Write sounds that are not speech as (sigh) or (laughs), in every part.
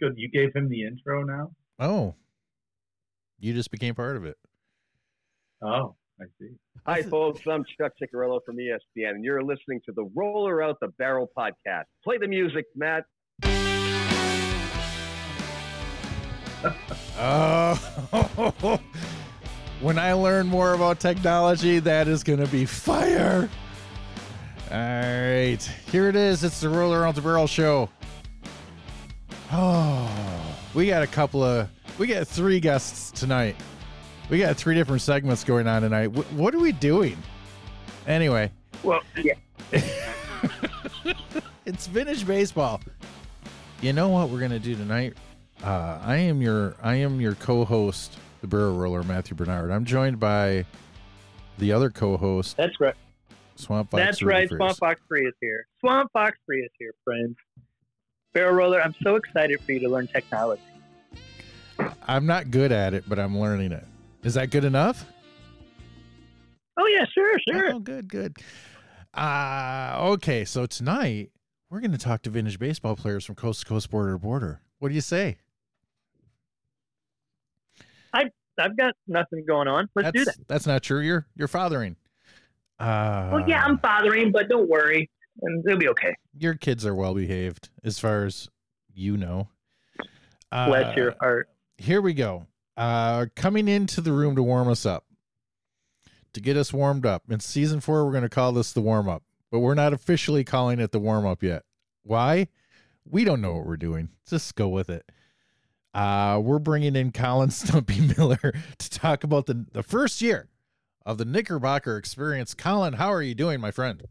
good. You gave him the intro now. Oh, you just became part of it. Oh, I see. Hi, folks. I'm Chuck Ciccarello from ESPN, and you're listening to the Roller Out the Barrel podcast. Play the music, Matt. (laughs) Oh, (laughs) when I learn more about technology, that is going to be fire. All right, here it is. It's the Roller Out the Barrel show. Oh, we got a couple of, we got three guests tonight. We got three different segments going on tonight. Wh- what are we doing? Anyway, Well, yeah. (laughs) it's vintage baseball. You know what we're gonna do tonight? Uh, I am your I am your co-host, the barrel roller Matthew Bernard. I'm joined by the other co-host, That's right. Swamp Fox. That's right. Swamp Fox Free is here. Swamp Fox Free is here, friends. Barrel Roller, I'm so excited for you to learn technology. I'm not good at it, but I'm learning it. Is that good enough? Oh yeah, sure, sure. Oh, good, good. Uh okay, so tonight we're gonna talk to vintage baseball players from coast to coast, border to border. What do you say? I've got nothing going on. Let's that's do that. that's not true. You're you're fathering. Uh, Well, yeah, I'm fathering, but don't worry, and it'll be okay. your kids are well behaved as far as you know. Uh, Bless your heart. Here we go. Uh, coming into the room to warm us up, to get us warmed up. In season four, we're going to call this the warm up, but we're not officially calling it the warm up yet. Why? We don't know what we're doing. Just go with it. Uh, we're bringing in Colin (laughs) Stumpy Miller to talk about the, the first year of the Knickerbocker experience. Colin, how are you doing, my friend?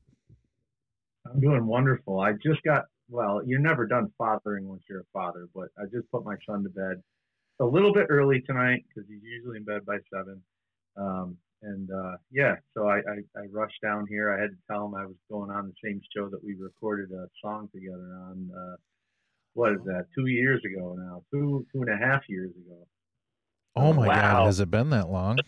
I'm doing wonderful. I just got well. You're never done fathering once you're a father, but I just put my son to bed a little bit early tonight because he's usually in bed by seven. Um, and uh, yeah, so I, I, I rushed down here. I had to tell him I was going on the same show that we recorded a song together on. Uh, what is that? Two years ago now. Two two and a half years ago. Oh my God, has it been that long?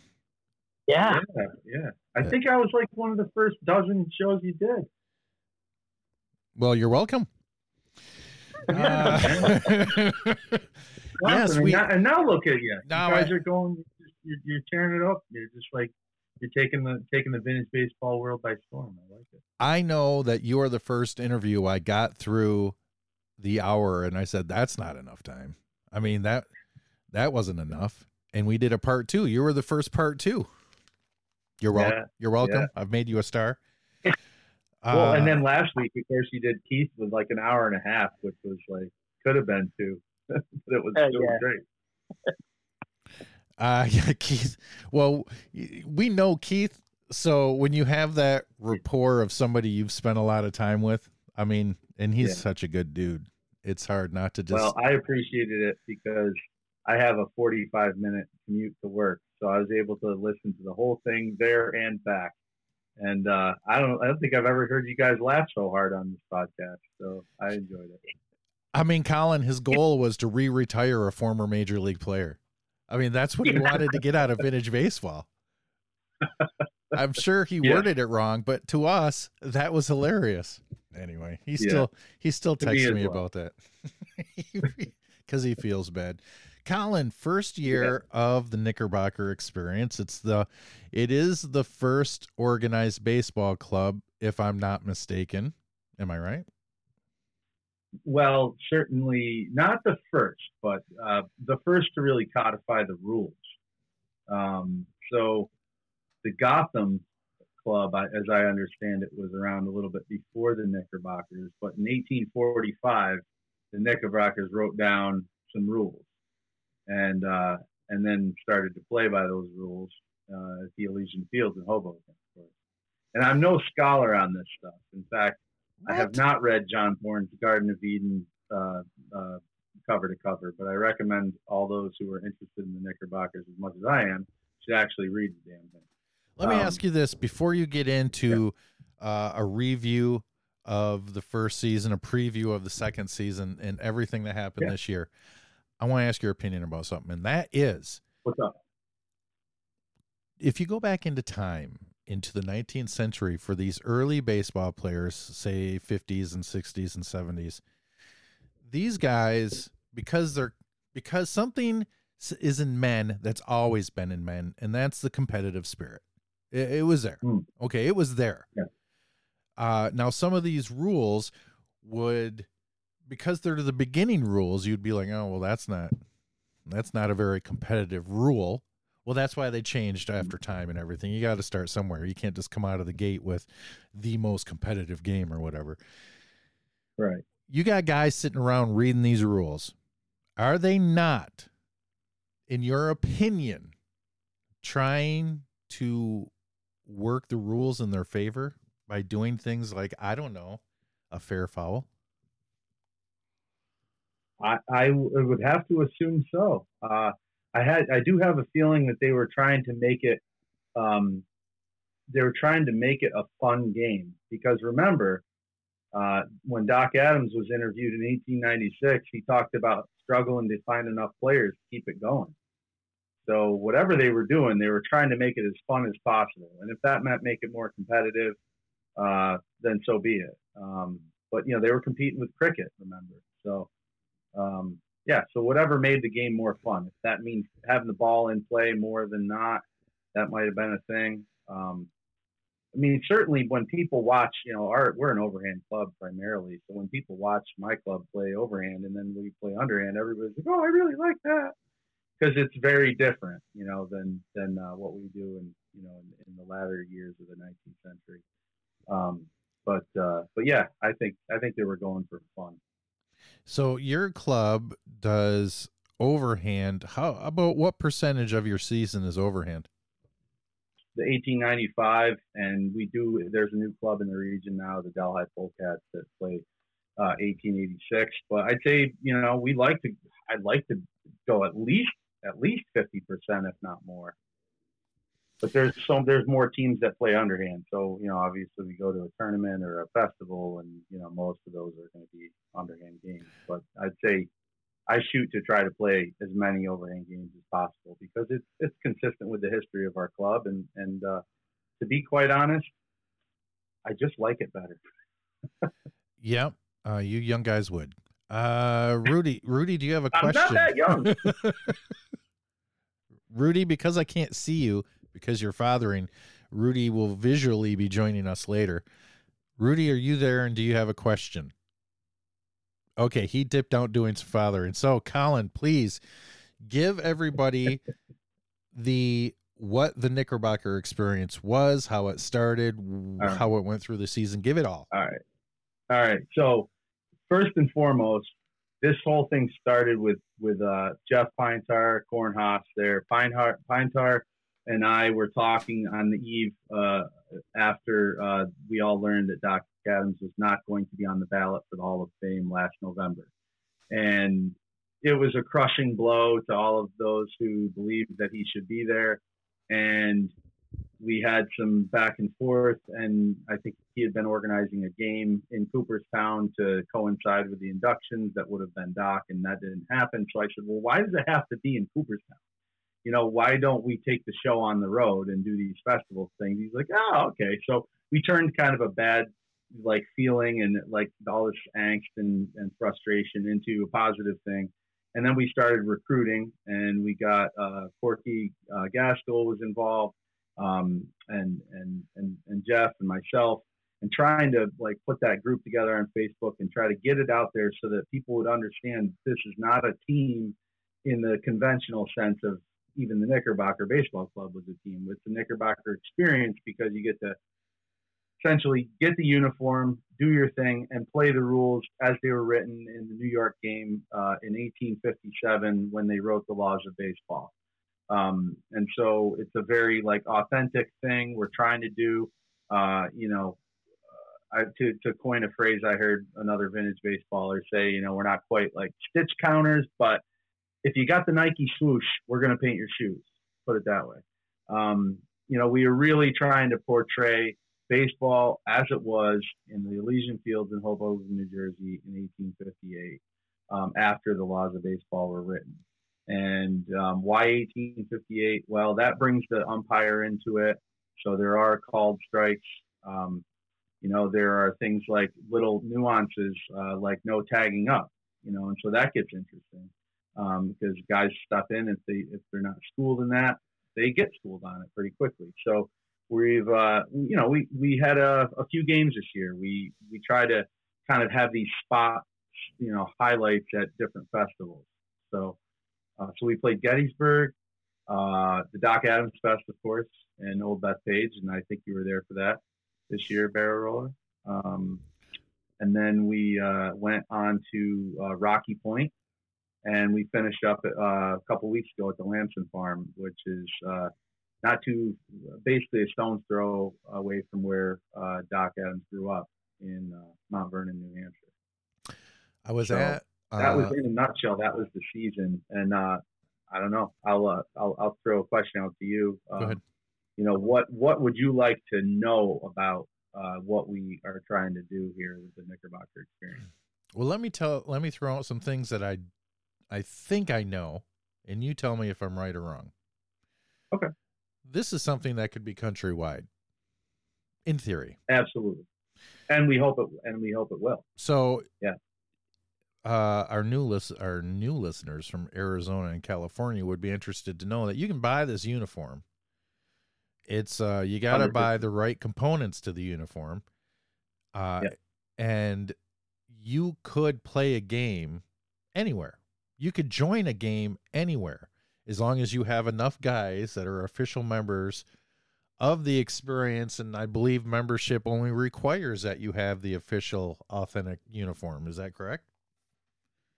Yeah. Yeah, yeah. I think I was like one of the first dozen shows you did. Well, you're welcome. (laughs) Uh, (laughs) yes, and, we. now, and now look at you. Now you guys I- are going. You're, you're tearing it up. You're just like you're taking the taking the vintage baseball world by storm. I like it. I know that you are the first interview I got through the hour, and I said that's not enough time. I mean that that wasn't enough, and we did a part two. You were the first part two. You're welcome. Yeah, You're welcome. yeah. I've made you a star. Well, Uh, and then last week, of course, you did Keith with like an hour and a half, which was like could have been two, (laughs) but it was Uh, still yeah. great. Uh, (laughs) yeah, Keith. Well, we know Keith. So when you have that rapport of somebody you've spent a lot of time with, I mean, and he's Yeah. such a good dude. It's hard not to just. Well, I appreciated it because I have a 45 minute commute to work, so I was able to listen to the whole thing there and back. And uh, I don't, I don't think I've ever heard you guys laugh so hard on this podcast. So I enjoyed it. I mean, Colin, his goal was to re-retire a former major league player. I mean, that's what he wanted to get out of vintage baseball. (laughs) I'm sure he Yeah. worded it wrong, but to us, that was hilarious. Anyway, he Yeah. still he still To me texts me well. about that (laughs) because he feels bad. Colin, first year of the Knickerbocker experience. It's the it is the first organized baseball club, if I'm not mistaken. Am I right? Well, certainly not the first, but uh, the first to really codify the rules. Um, so the Gotham Club, as I understand it, was around a little bit before the Knickerbockers, but in 1845, the Knickerbockers wrote down some rules, and uh, and then started to play by those rules uh, at the Elysian Fields in Hoboken, of course. And I'm no scholar on this stuff. In fact, I have not read John Thorn's Garden of Eden uh, uh, cover to cover, but I recommend all those who are interested in the Knickerbockers as much as I am should actually read the damn thing. Let me Um, ask you this before you get into uh, a review of the first season, a preview of the second season, and everything that happened Yeah. this year. I want to ask your opinion about something, and that is What's up? if you go back into time into the 19th century for these early baseball players, say 50s and 60s and 70s, these guys because they're because something is in men that's always been in men, and that's the competitive spirit. It, it was there. Hmm. Okay, it was there. Yeah. Uh, now some of these rules would, because they're the beginning rules, you'd be like, oh well, that's not that's not a very competitive rule. Well, that's why they changed after time and everything. You got to start somewhere. You can't just come out of the gate with the most competitive game or whatever Right. you got guys sitting around reading these rules. Are they not, in your opinion, trying to work the rules in their favor by doing things like, I don't know, a fair foul? I, I would have to assume so. Uh, I had I do have a feeling that they were trying to make it um, they were trying to make it a fun game because remember uh, when Doc Adams was interviewed in 1896, he talked about struggling to find enough players to keep it going. So whatever they were doing, they were trying to make it as fun as possible, and if that meant make it more competitive, uh, then so be it. Um, but you know they were competing with cricket, remember? So um, yeah, so whatever made the game more fun. If that means having the ball in play more than not, that might have been a thing. Um, I mean, certainly when people watch, you know, our we're an overhand club primarily, so when people watch my club play overhand and then we play underhand, everybody's like, "Oh, I really like that," because it's very different, you know, than than uh, what we do in you know in, in the latter years of the 19th century. Um, but uh, but yeah, I think I think they were going for fun. So your club does overhand. How about what percentage of your season is overhand? the 1895, and we do. There's a new club in the region now, the Delhi Polecats, that play uh, 1886. But I'd say, you know, we like to. I'd like to go at least at least 50 percent, if not more. But there's some. There's more teams that play underhand. So you know, obviously, we go to a tournament or a festival, and you know, most of those are going to be underhand games. But I'd say I shoot to try to play as many overhand games as possible because it's it's consistent with the history of our club and and uh, to be quite honest, I just like it better. (laughs) Yep, uh, you young guys would. Uh, Rudy, Rudy, do you have a I'm question? not that young. (laughs) Rudy, because I can't see you because you're fathering, Rudy will visually be joining us later. Rudy, are you there and do you have a question? Okay, he dipped out doing some fathering. So, Colin, please give everybody (laughs) the what the Knickerbocker experience was, how it started, right. how it went through the season. Give it all. All right, all right. So first and foremost, this whole thing started with with uh, Jeff Pinetar, Cornhoff there. Pinetar, Pinetar and I were talking on the eve uh, after uh, we all learned that Doc Adams was not going to be on the ballot for the Hall of Fame last November, and it was a crushing blow to all of those who believed that he should be there. And we had some back and forth, and I think he had been organizing a game in Cooperstown to coincide with the inductions that would have been Doc, and that didn't happen. So I said, well, why does it have to be in Cooperstown? You know, why don't we take the show on the road and do these festival things? He's like, oh, okay. So we turned kind of a bad like feeling and like all this angst and, and frustration into a positive thing. And then we started recruiting, and we got uh, Corky uh, Gaskell was involved, um, and, and and and Jeff and myself, and trying to like put that group together on Facebook and try to get it out there so that people would understand this is not a team in the conventional sense of even the Knickerbocker Baseball Club was a team. with the Knickerbocker experience because you get to essentially get the uniform, do your thing, and play the rules as they were written in the New York game uh, in 1857 when they wrote the laws of baseball. Um, and so it's a very like authentic thing we're trying to do. Uh, you know, uh, I, to to coin a phrase I heard another vintage baseballer say, you know, we're not quite like stitch counters, but if you got the Nike swoosh, we're going to paint your shoes. Put it that way. Um, you know, we are really trying to portray baseball as it was in the Elysian Fields in Hoboken, New Jersey in 1858, um, after the laws of baseball were written. And um, why 1858? Well, that brings the umpire into it. So there are called strikes. Um, you know, there are things like little nuances, uh, like no tagging up. you know, and so that gets interesting um, because guys step in if they if they're not schooled in that, they get schooled on it pretty quickly. So we've uh, you know we we had a, a few games this year. We we try to kind of have these spot you know highlights at different festivals. So uh, so we played Gettysburg, uh, the Doc Adams Fest, of course, and Old Bethpage, and I think you were there for that this year, Barrel Roller. Um, and then we uh, went on to uh, Rocky Point, and we finished up uh, a couple weeks ago at the Lamson Farm, which is uh, not too, basically a stone's throw away from where uh, Doc Adams grew up in uh, Mount Vernon, New Hampshire. I was So, at. That was uh, in a nutshell. That was the season, and I don't know. I'll, I'll I'll throw a question out to you. Um, ahead. You know what what would you like to know about uh, what we are trying to do here with the Knickerbocker experience? Well, let me tell. Let me throw out some things that I, I think I know, and you tell me if I'm right or wrong. Okay. This is something that could be countrywide, in theory. Absolutely, and we hope it and we hope it will. So Yeah. uh, our new list, our new listeners from Arizona and California would be interested to know that you can buy this uniform. It's uh, you got to buy the right components to the uniform, uh, Yeah. and you could play a game anywhere. You could join a game anywhere as long as you have enough guys that are official members of the experience and i believe membership only requires that you have the official authentic uniform is that correct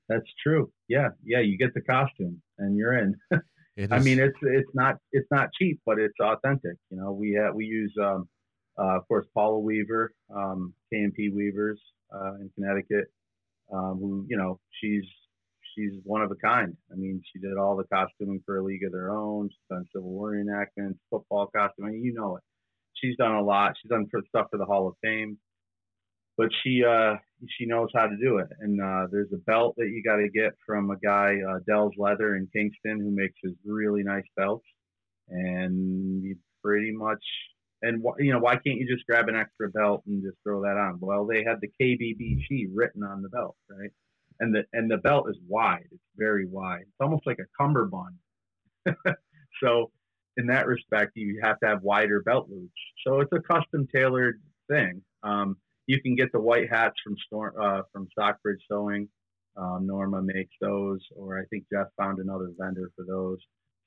That's true. Yeah, yeah. You get the costume and you're in. (laughs) I is- mean, it's it's not it's not cheap, but it's authentic. You know, we have, we use um, uh, of course Paula Weaver, um, KMP Weavers uh, in Connecticut, um, who you know she's she's one of a kind. I mean, she did all the costuming for a League of Their Own. She's done Civil War reenactments, football costuming. You know it. She's done a lot. She's done stuff for the Hall of Fame, but she uh, she knows how to do it. And uh, there's a belt that you got to get from a guy, uh, Dell's Leather in Kingston, who makes his really nice belts. And you pretty much, and you know, why can't you just grab an extra belt and just throw that on? Well, they had the KBBG written on the belt, right? And the and the belt is wide. It's very wide. It's almost like a cummerbund. (laughs) so in that respect, you have to have wider belt loops. So it's a custom tailored thing. Um, you can get the white hats from Storm, uh, from Stockbridge Sewing. Um, Norma makes those, or I think Jeff found another vendor for those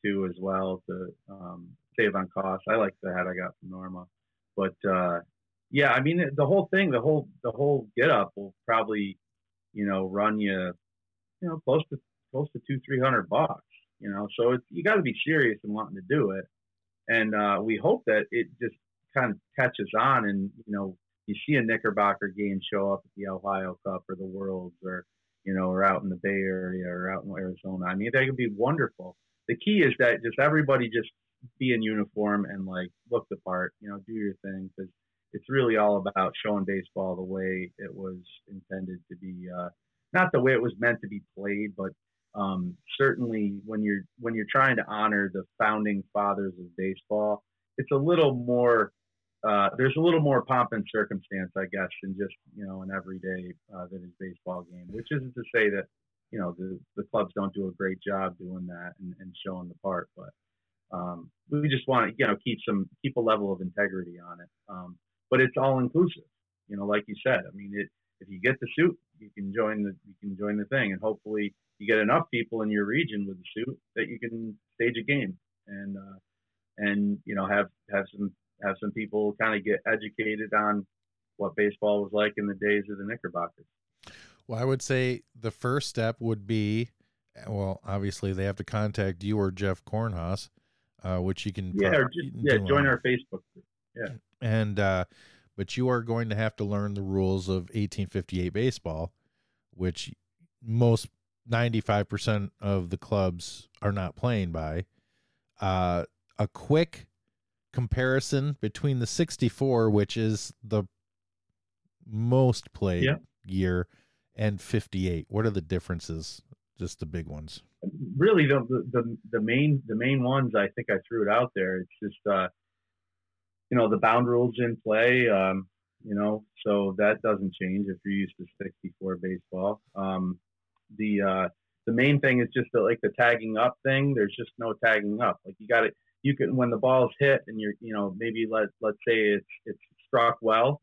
too as well to um, save on cost. I like the hat I got from Norma, but uh, yeah, I mean the whole thing, the whole the whole get up will probably you know run you you know close to close to two three hundred bucks. You know, so it's, you got to be serious in wanting to do it, and uh, we hope that it just kind of catches on, and you know you see a Knickerbocker game show up at the Ohio Cup or the Worlds or you know or out in the Bay Area or out in Arizona. I mean, that could be wonderful. The key is that just everybody just be in uniform and like look the part, you know, do your thing because it's really all about showing baseball the way it was intended to be, uh, not the way it was meant to be played, but um, certainly when you're when you're trying to honor the founding fathers of baseball, it's a little more uh, there's a little more pomp and circumstance, I guess, than just you know an everyday uh, that is baseball game. Which isn't to say that you know the the clubs don't do a great job doing that and, and showing the part, but um, we just want to you know keep some keep a level of integrity on it. Um, but it's all inclusive, you know, like you said. I mean, it, if you get the suit, you can join the you can join the thing, and hopefully you get enough people in your region with the suit that you can stage a game and uh, and you know have have some have some people kind of get educated on what baseball was like in the days of the Knickerbockers. Well, I would say the first step would be, well, obviously they have to contact you or Jeff Kornhaus, uh, which you can Yeah, pro- or just, yeah, join our Facebook group. And uh, but you are going to have to learn the rules of 1858 baseball, which most 95% of the clubs are not playing by. Uh, a quick comparison between the 64, which is the most played Yeah. year, and 58. What are the differences? Just the big ones. really the, the the main the main ones I think I threw it out there. It's just uh, you know the bound rules in play. Um, you know, so that doesn't change if you're used to 64 baseball. Um, the uh, the main thing is just the, like the tagging up thing. There's just no tagging up. Like you got it. You can when the ball's hit and you're you know maybe let let's say it's it's struck well,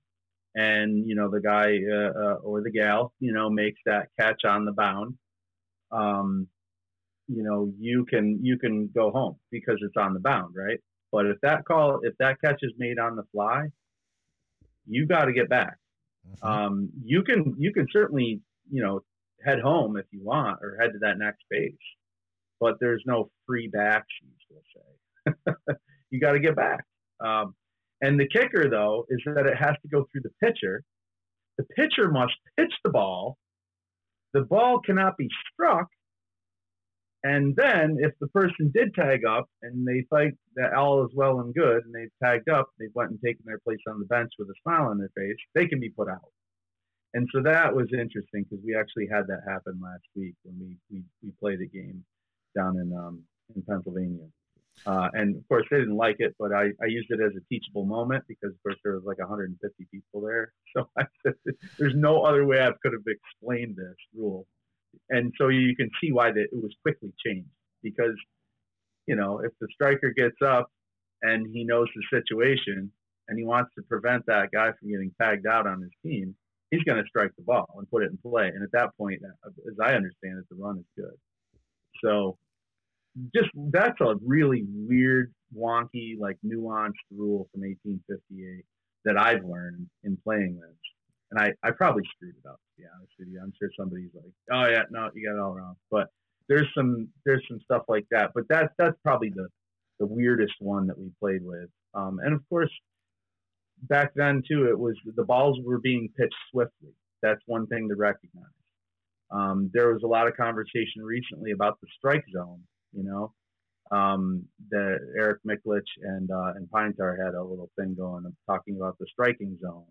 and you know the guy uh, uh, or the gal you know makes that catch on the bound. Um, you know you can you can go home because it's on the bound, right? But if that call if that catch is made on the fly, you got to get back. Mm-hmm. Um, you can you can certainly you know head home if you want or head to that next base. But there's no free backsies, we'll say. (laughs) you got to get back. Um, and the kicker, though, is that it has to go through the pitcher. The pitcher must pitch the ball. The ball cannot be struck. And then, if the person did tag up and they think that all is well and good and they've tagged up, they've went and taken their place on the bench with a smile on their face, they can be put out and so that was interesting because we actually had that happen last week when we we, we played a game down in um, in Pennsylvania. Uh, and of course, they didn't like it, but I, I used it as a teachable moment because, of course, there was like 150 people there. (laughs) So I there's no other way I could have explained this rule. And so you can see why the, it was quickly changed because, you know, if the striker gets up and he knows the situation and he wants to prevent that guy from getting tagged out on his team, he's going to strike the ball and put it in play. And at that point, as I understand it, the run is good. So just that's a really weird, wonky, like nuanced rule from 1858 that I've learned in playing this. And I, I probably screwed it up, to be honest with you. I'm sure somebody's like, oh yeah, no, you got it all wrong. But there's some there's some stuff like that. But that's that's probably the the weirdest one that we played with. Um, and of course, back then too, it was the balls were being pitched swiftly. That's one thing to recognize. Um, there was a lot of conversation recently about the strike zone. You know, um, Eric Miklich and uh, and Pine Tar had a little thing going talking about the striking zone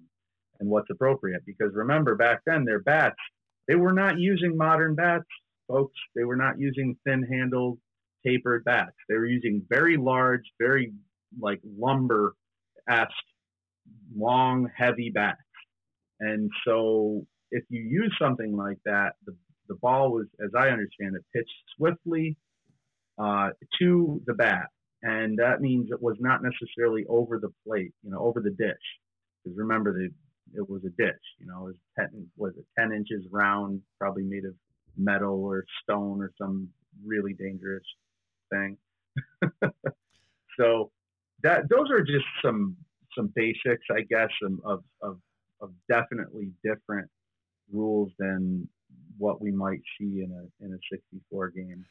and what's appropriate. Because remember, back then their bats they were not using modern bats, folks. They were not using thin-handled, tapered bats. They were using very large, very like lumber esque long, heavy bats. And so if you use something like that, the, the ball was, as I understand it, pitched swiftly uh, to the bat. And that means it was not necessarily over the plate, you know, over the dish. Because remember, the, it was a ditch. you know, it was 10, was it 10 inches round, probably made of metal or stone or some really dangerous thing. (laughs) so that those are just some some basics, I guess, of, of, of definitely different rules than what we might see in a in a 64 game.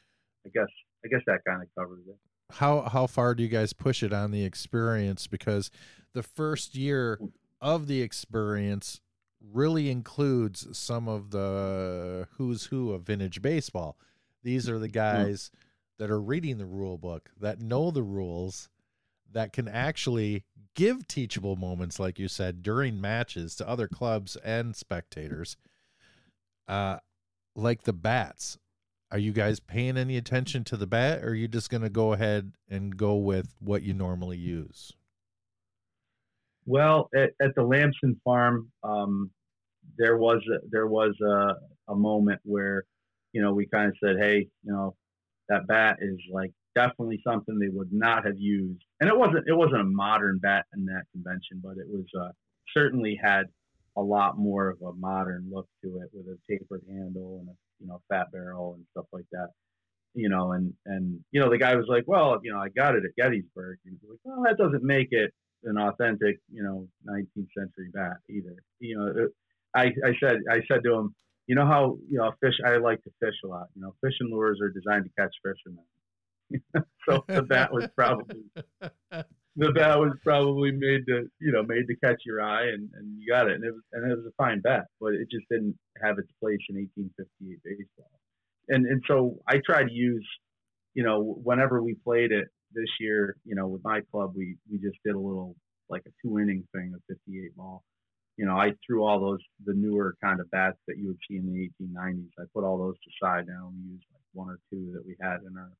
I guess I guess that kind of covers it. How how far do you guys push it on the experience? Because the first year of the experience really includes some of the who's who of vintage baseball. These are the guys mm. that are reading the rule book, that know the rules, that can actually give teachable moments, like you said, during matches to other clubs and spectators. Uh, like the bats. Are you guys paying any attention to the bat, or are you just going to go ahead and go with what you normally use? Well, at, at the Lamson farm, um, there was a, there was a, a moment where, you know, we kind of said, hey, you know, that bat is like definitely something they would not have used. And it wasn't it wasn't a modern bat in that convention, but it was uh, certainly had a lot more of a modern look to it with a tapered handle and a you know fat barrel and stuff like that. You know, and and you know the guy was like, well, you know, I got it at Gettysburg. And he's like, well, that doesn't make it an authentic, you know, 19th century bat either. You know, I I said I said to him, you know how you know fish I like to fish a lot. You know, fishing lures are designed to catch fish (laughs) so the bat was probably the bat was probably made to you know made to catch your eye and, and you got it and it was and it was a fine bat but it just didn't have its place in 1858 baseball and and so I try to use you know whenever we played it this year you know with my club we we just did a little like a two inning thing of 58 ball you know I threw all those the newer kind of bats that you would see in the 1890s I put all those to side now and we used like one or two that we had in our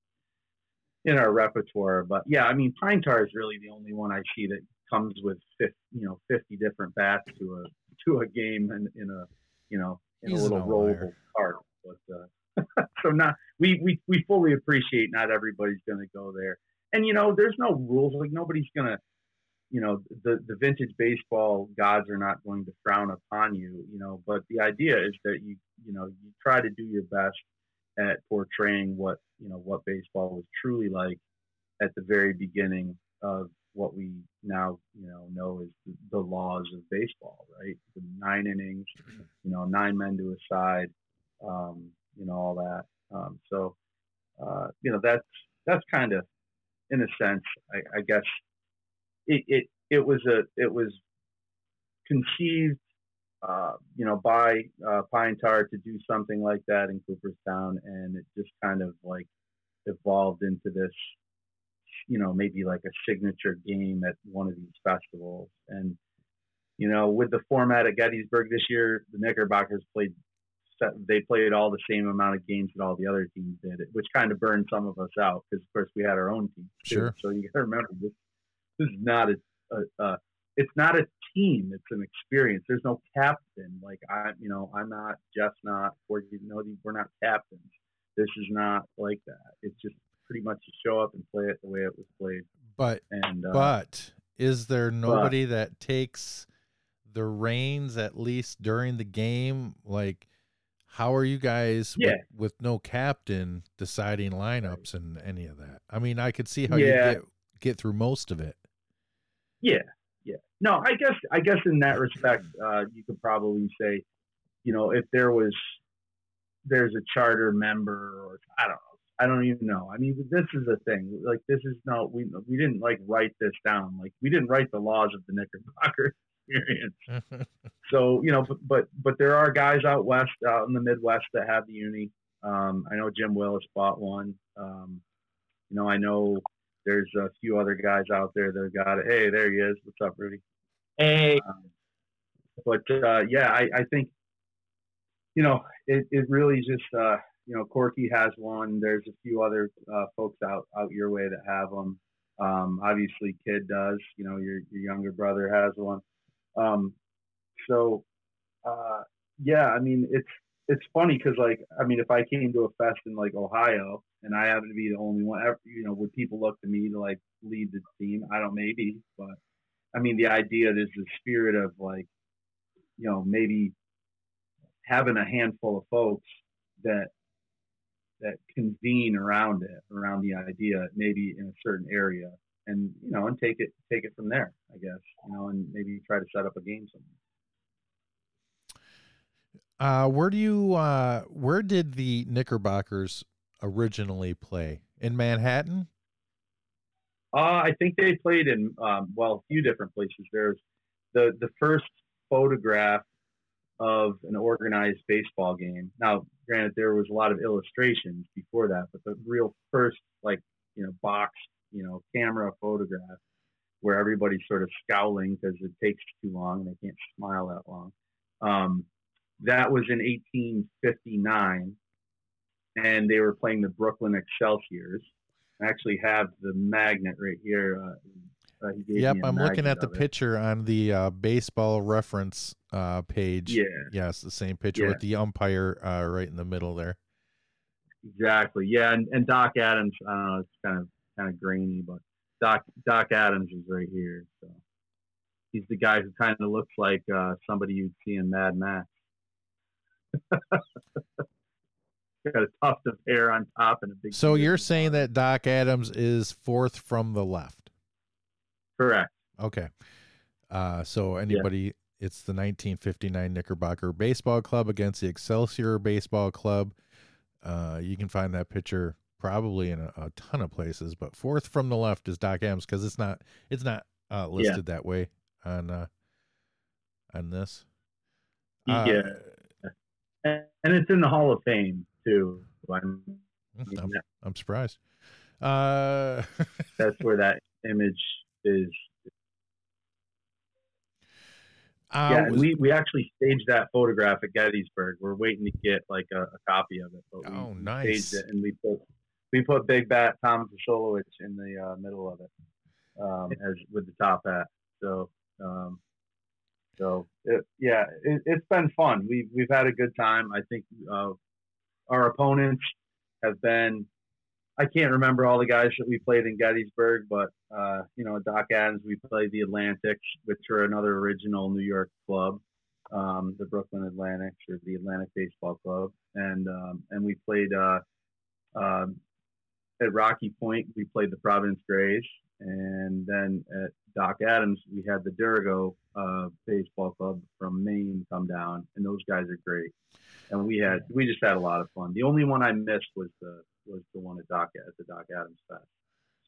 in our repertoire. But yeah, I mean, pine tar is really the only one I see that comes with 50, you know 50 different bats to a to a game and in a you know in a little rollable cart. but uh, (laughs) so not we, we we fully appreciate not everybody's going to go there, and you know there's no rules like nobody's to, you know the the vintage baseball gods are not going to frown upon you, you know, but the idea is that you you know you try to do your best at portraying what you know what baseball was truly like at the very beginning of what we now you know know as the, the laws of baseball, right? The nine innings, you know, nine men to a side, um, you know, all that. Um, so, uh, you know, that's that's kind of, in a sense, I, I guess, it, it it was a it was conceived, uh, you know, by uh, Pine Tar to do something like that in Cooperstown, and it just kind of like evolved into this you know, maybe like a signature game at one of these festivals. And, you know, with the format at Gettysburg this year, the Knickerbockers played, they played all the same amount of games that all the other teams did, which kind of burned some of us out because, of course, we had our own team. Sure. So you got to remember this, this is not a, a, a, it's not a team. It's an experience. There's no captain. Like I, you know, I'm not, Jeff's not, we're, you know, we're not captains. This is not like that. It's just pretty much to show up and play it the way it was played. But And uh, but is there nobody that takes the reins at least during the game? Like, how are you guys Yeah. with, with no captain deciding lineups and any of that? I mean, I could see how Yeah. you get get through most of it. Yeah, yeah. No, I guess I guess in that respect, (clears throat) uh, you could probably say, you know, if there was there's a charter member or I don't know. I don't even know. I mean, this is a thing. Like, this is no, we we didn't like write this down. Like, we didn't write the laws of the Knickerbocker experience. (laughs) So you know, but but but there are guys out west, out in the Midwest that have the uni. Um, I know Jim Willis bought one. Um, you know, I know there's a few other guys out there that have got it. Hey, there he is. What's up, Rudy? Hey, Um, but uh, yeah, I, I think you know it, it really just uh, you know Corky has one. There's a few other uh, folks out out your way that have them. Um, obviously, Kid does. You know, your your younger brother has one. Um, so uh, yeah, I mean it's it's funny because like I mean if I came to a fest in like Ohio and I happen to be the only one, ever, you know, would people look to me to like lead the team? I don't maybe, but I mean the idea there's the spirit of like you know maybe having a handful of folks that that convene around it around the idea maybe in a certain area and you know and take it take it from there i guess you know and maybe try to set up a game somewhere Uh, where do you uh, where did the Knickerbockers originally play in Manhattan? Uh, I think they played in um, well a few different places. There's the the first photograph of an organized baseball game. Now, granted, there was a lot of illustrations before that, but the real first like you know box you know camera photograph where everybody's sort of scowling because it takes too long and they can't smile that long. Um, that was in 1859, and they were playing the Brooklyn Excelsiors. I actually have the magnet right here. Uh, uh, he Yep, I'm looking at the it. picture on the uh, baseball reference uh, page. Yeah, Yes, the same picture Yeah. with the umpire uh, right in the middle there. exactly. Yeah, and, and Doc Adams. I don't know. It's kind of kind of grainy, but Doc Doc Adams is right here. So he's the guy who kind of looks like uh, somebody you'd see in Mad Max. (laughs) Got a tuft of hair on top and a big. So you're saying that Doc Adams is fourth from the left. correct? Okay. Uh, so anybody, it's the 1959 Knickerbocker Baseball Club against the Excelsior Baseball Club. Uh, you can find that picture probably in a, a ton of places, but fourth from the left is Doc Adams because it's not it's not uh, listed that way on uh, on this. Uh, Yeah. And, and it's in the Hall of Fame too. I'm, I'm, I'm surprised. Uh, (laughs) that's where that image is. uh, yeah, was- we, we actually staged that photograph at Gettysburg. We're waiting to get like a, a copy of it. But we, Oh, nice. Staged it and we put we put Big Bat Tom Vasolowicz in the uh, middle of it, um, as with the top hat. So um, so it, yeah, it, it's been fun. We've we've had a good time. I think uh, our opponents have been. I can't remember all the guys that we played in Gettysburg, but uh, you know, Doc Adams, we played the Atlantics, which are another original New York club, um, the Brooklyn Atlantics or the Atlantic Baseball Club, and um, and we played uh, uh, at Rocky Point. We played the Providence Grays, and then at Doc Adams, we had the Dirigo uh, Baseball Club from Maine come down, and those guys are great. And we had we just had a lot of fun. The only one I missed was the was the one at Doc at the Doc Adams Fest.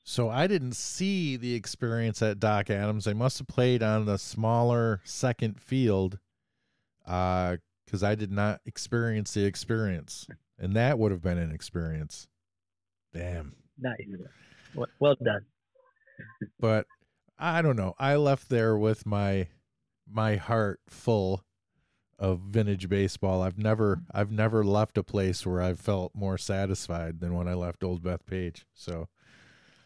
So I didn't see the experience at Doc Adams. I must have played on the smaller second field, because uh, I did not experience the experience, and that would have been an experience. Damn. Nice. Well done. (laughs) but I don't know. I left there with my my heart full of vintage baseball. I've never I've never left a place where I've felt more satisfied than when I left Old Bethpage. So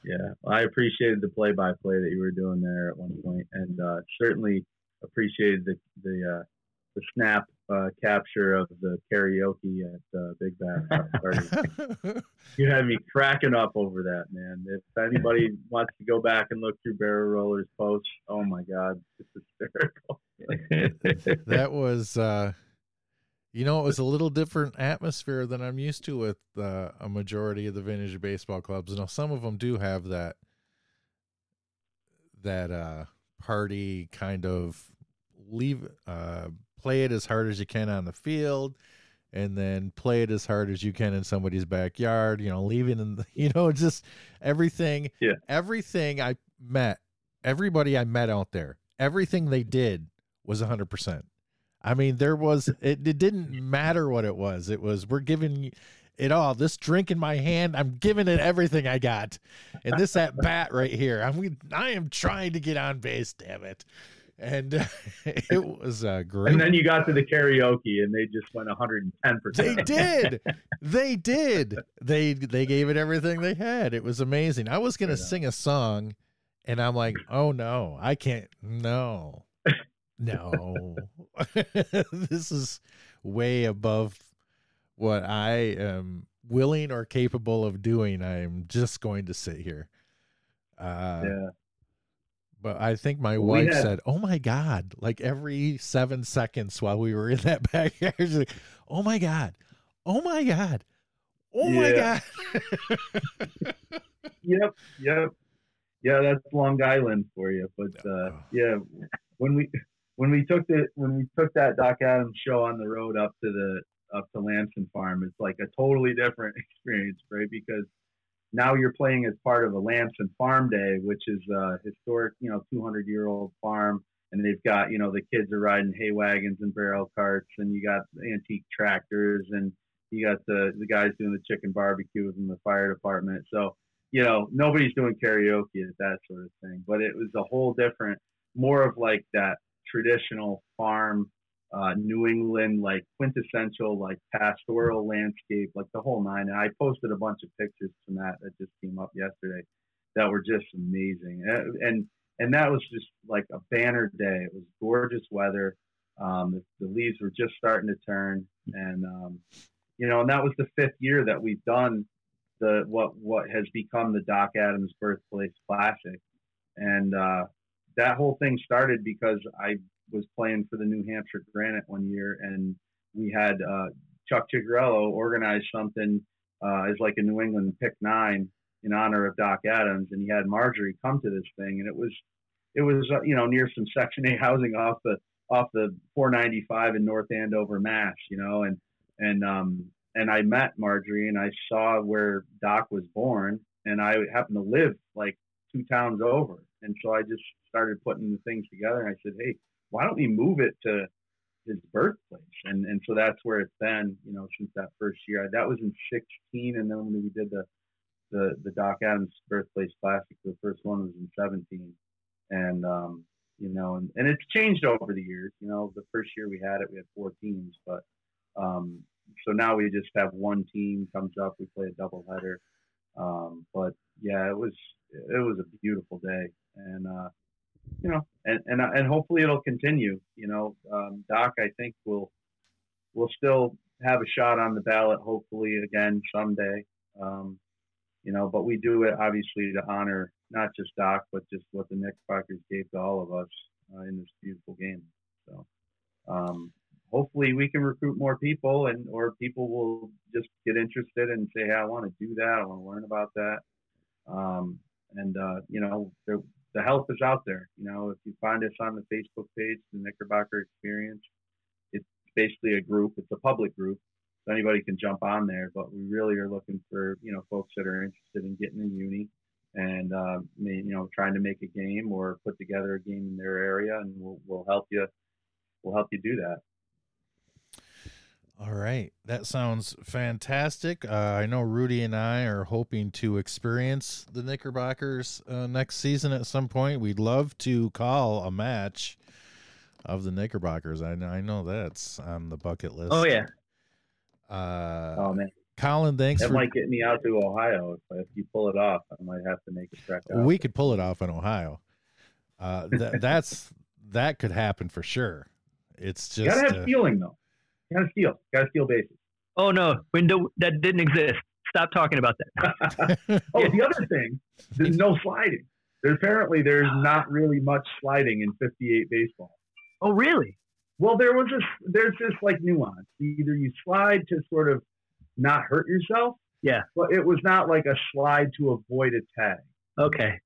yeah, I appreciated the play by play that you were doing there at one point and uh, certainly appreciated the the uh, the snap uh, capture of the karaoke at uh, Big Bass (laughs) Party. you had me cracking up over that, man. If anybody wants to go back and look through Barrel Rollers post, oh my God, it's hysterical. (laughs) that was, uh, you know, it was a little different atmosphere than I'm used to with uh, a majority of the vintage baseball clubs. Now, some of them do have that that uh, party kind of leave uh, play it as hard as you can on the field and then play it as hard as you can in somebody's backyard, you know, leaving (laughs) you know, just everything, yeah. everything I met, everybody I met out there, everything they did was a hundred percent. I mean, there was, (laughs) it, it didn't matter what it was. It was, we're giving it all. This drink in my hand, I'm giving it everything I got. And this at (laughs) bat right here, I'm, I am trying to get on base, damn it and uh, (laughs) it was uh, great. And then you got to the karaoke, and they just went 110. percent They did, (laughs) they did. They they gave it everything they had. It was amazing. I was gonna sing a song, and I'm like, oh no, I can't. No, no, (laughs) this is way above what I am willing or capable of doing. I'm just going to sit here. Uh, yeah. But I think my wife had, said, "Oh my god!" Like every seven seconds while we were in that (laughs) backyard, like, "Oh my god! Oh my god! Oh yeah. my god!" (laughs) yep, yep, yeah. That's Long Island for you. But uh, oh. yeah, when we when we took the when we took that Doc Adams show on the road up to the up to Lamson Farm, it's like a totally different (laughs) experience, right? Because now you're playing as part of a Lamson Farm Day, which is a historic, you know, 200 year old farm. And they've got, you know, the kids are riding hay wagons and barrel carts, and you got antique tractors, and you got the the guys doing the chicken barbecues and the fire department. So, you know, nobody's doing karaoke at that sort of thing. But it was a whole different, more of like that traditional farm uh, New England, like quintessential, like pastoral landscape, like the whole nine. And I posted a bunch of pictures from that that just came up yesterday that were just amazing. And, and, and that was just like a banner day. It was gorgeous weather. Um, the, the, leaves were just starting to turn. And, um, you know, and that was the fifth year that we've done the, what, what has become the Doc Adams Birthplace Classic. And, uh, that whole thing started because I was playing for the New Hampshire Granite one year, and we had uh, Chuck Chigarello organize something uh, as like a New England pick nine in honor of Doc Adams, and he had Marjorie come to this thing, and it was it was uh, you know near some Section 8 (laughs) housing off the off the 495 in North Andover, Mass. You know, and and um and I met Marjorie, and I saw where Doc was born, and I happened to live like two towns over, and so I just started putting the things together, and I said, hey why don't we move it to his birthplace? And and so that's where it's been, you know, since that first year. That was in 16, and then when we did the the the Doc Adams Birthplace Classic, the first one was in 17, and um, you know, and, and it's changed over the years. You know, the first year we had it, we had four teams, but um, so now we just have one team comes up, we play a double header. Um, but yeah, it was it was a beautiful day, and uh, you know, and and and hopefully it'll continue. You know, um, Doc, I think will will still have a shot on the ballot, hopefully again someday. Um, you know, but we do it obviously to honor not just Doc, but just what the Knickerbockers gave to all of us uh, in this beautiful game. So, um, hopefully we can recruit more people and or people will just get interested and say, hey, I want to do that. I want to learn about that. Um, and, uh, you know, the help is out there. You know, if you find us on the Facebook page, the Knickerbocker Experience, it's basically a group. It's a public group. So anybody can jump on there, but we really are looking for, you know, folks that are interested in getting in uni and, uh, you know, trying to make a game or put together a game in their area and we'll, we'll help you. We'll help you do that. All right. That sounds fantastic. Uh, I know Rudy and I are hoping to experience the Knickerbockers uh, next season at some point. We'd love to call a match of the Knickerbockers. I know, I know that's on the bucket list. Oh yeah. Uh, Oh man, Collin, thanks that for. might get me out to Ohio. If, if you pull it off, I might have to make a trek out. we could pull it off in Ohio. Uh, that that's that could happen for sure. It's You just gotta have uh, stealing though. You gotta steal. You gotta steal bases. Oh no, window that didn't exist. Stop talking about that. (laughs) (laughs) Oh, Yeah. the other thing, there's no sliding. There apparently there's not really much sliding in 58 baseball. Oh really? Well, there was this. There's this like nuance. Either you slide to sort of not hurt yourself. Yeah. But it was not like a slide to avoid a tag. Okay.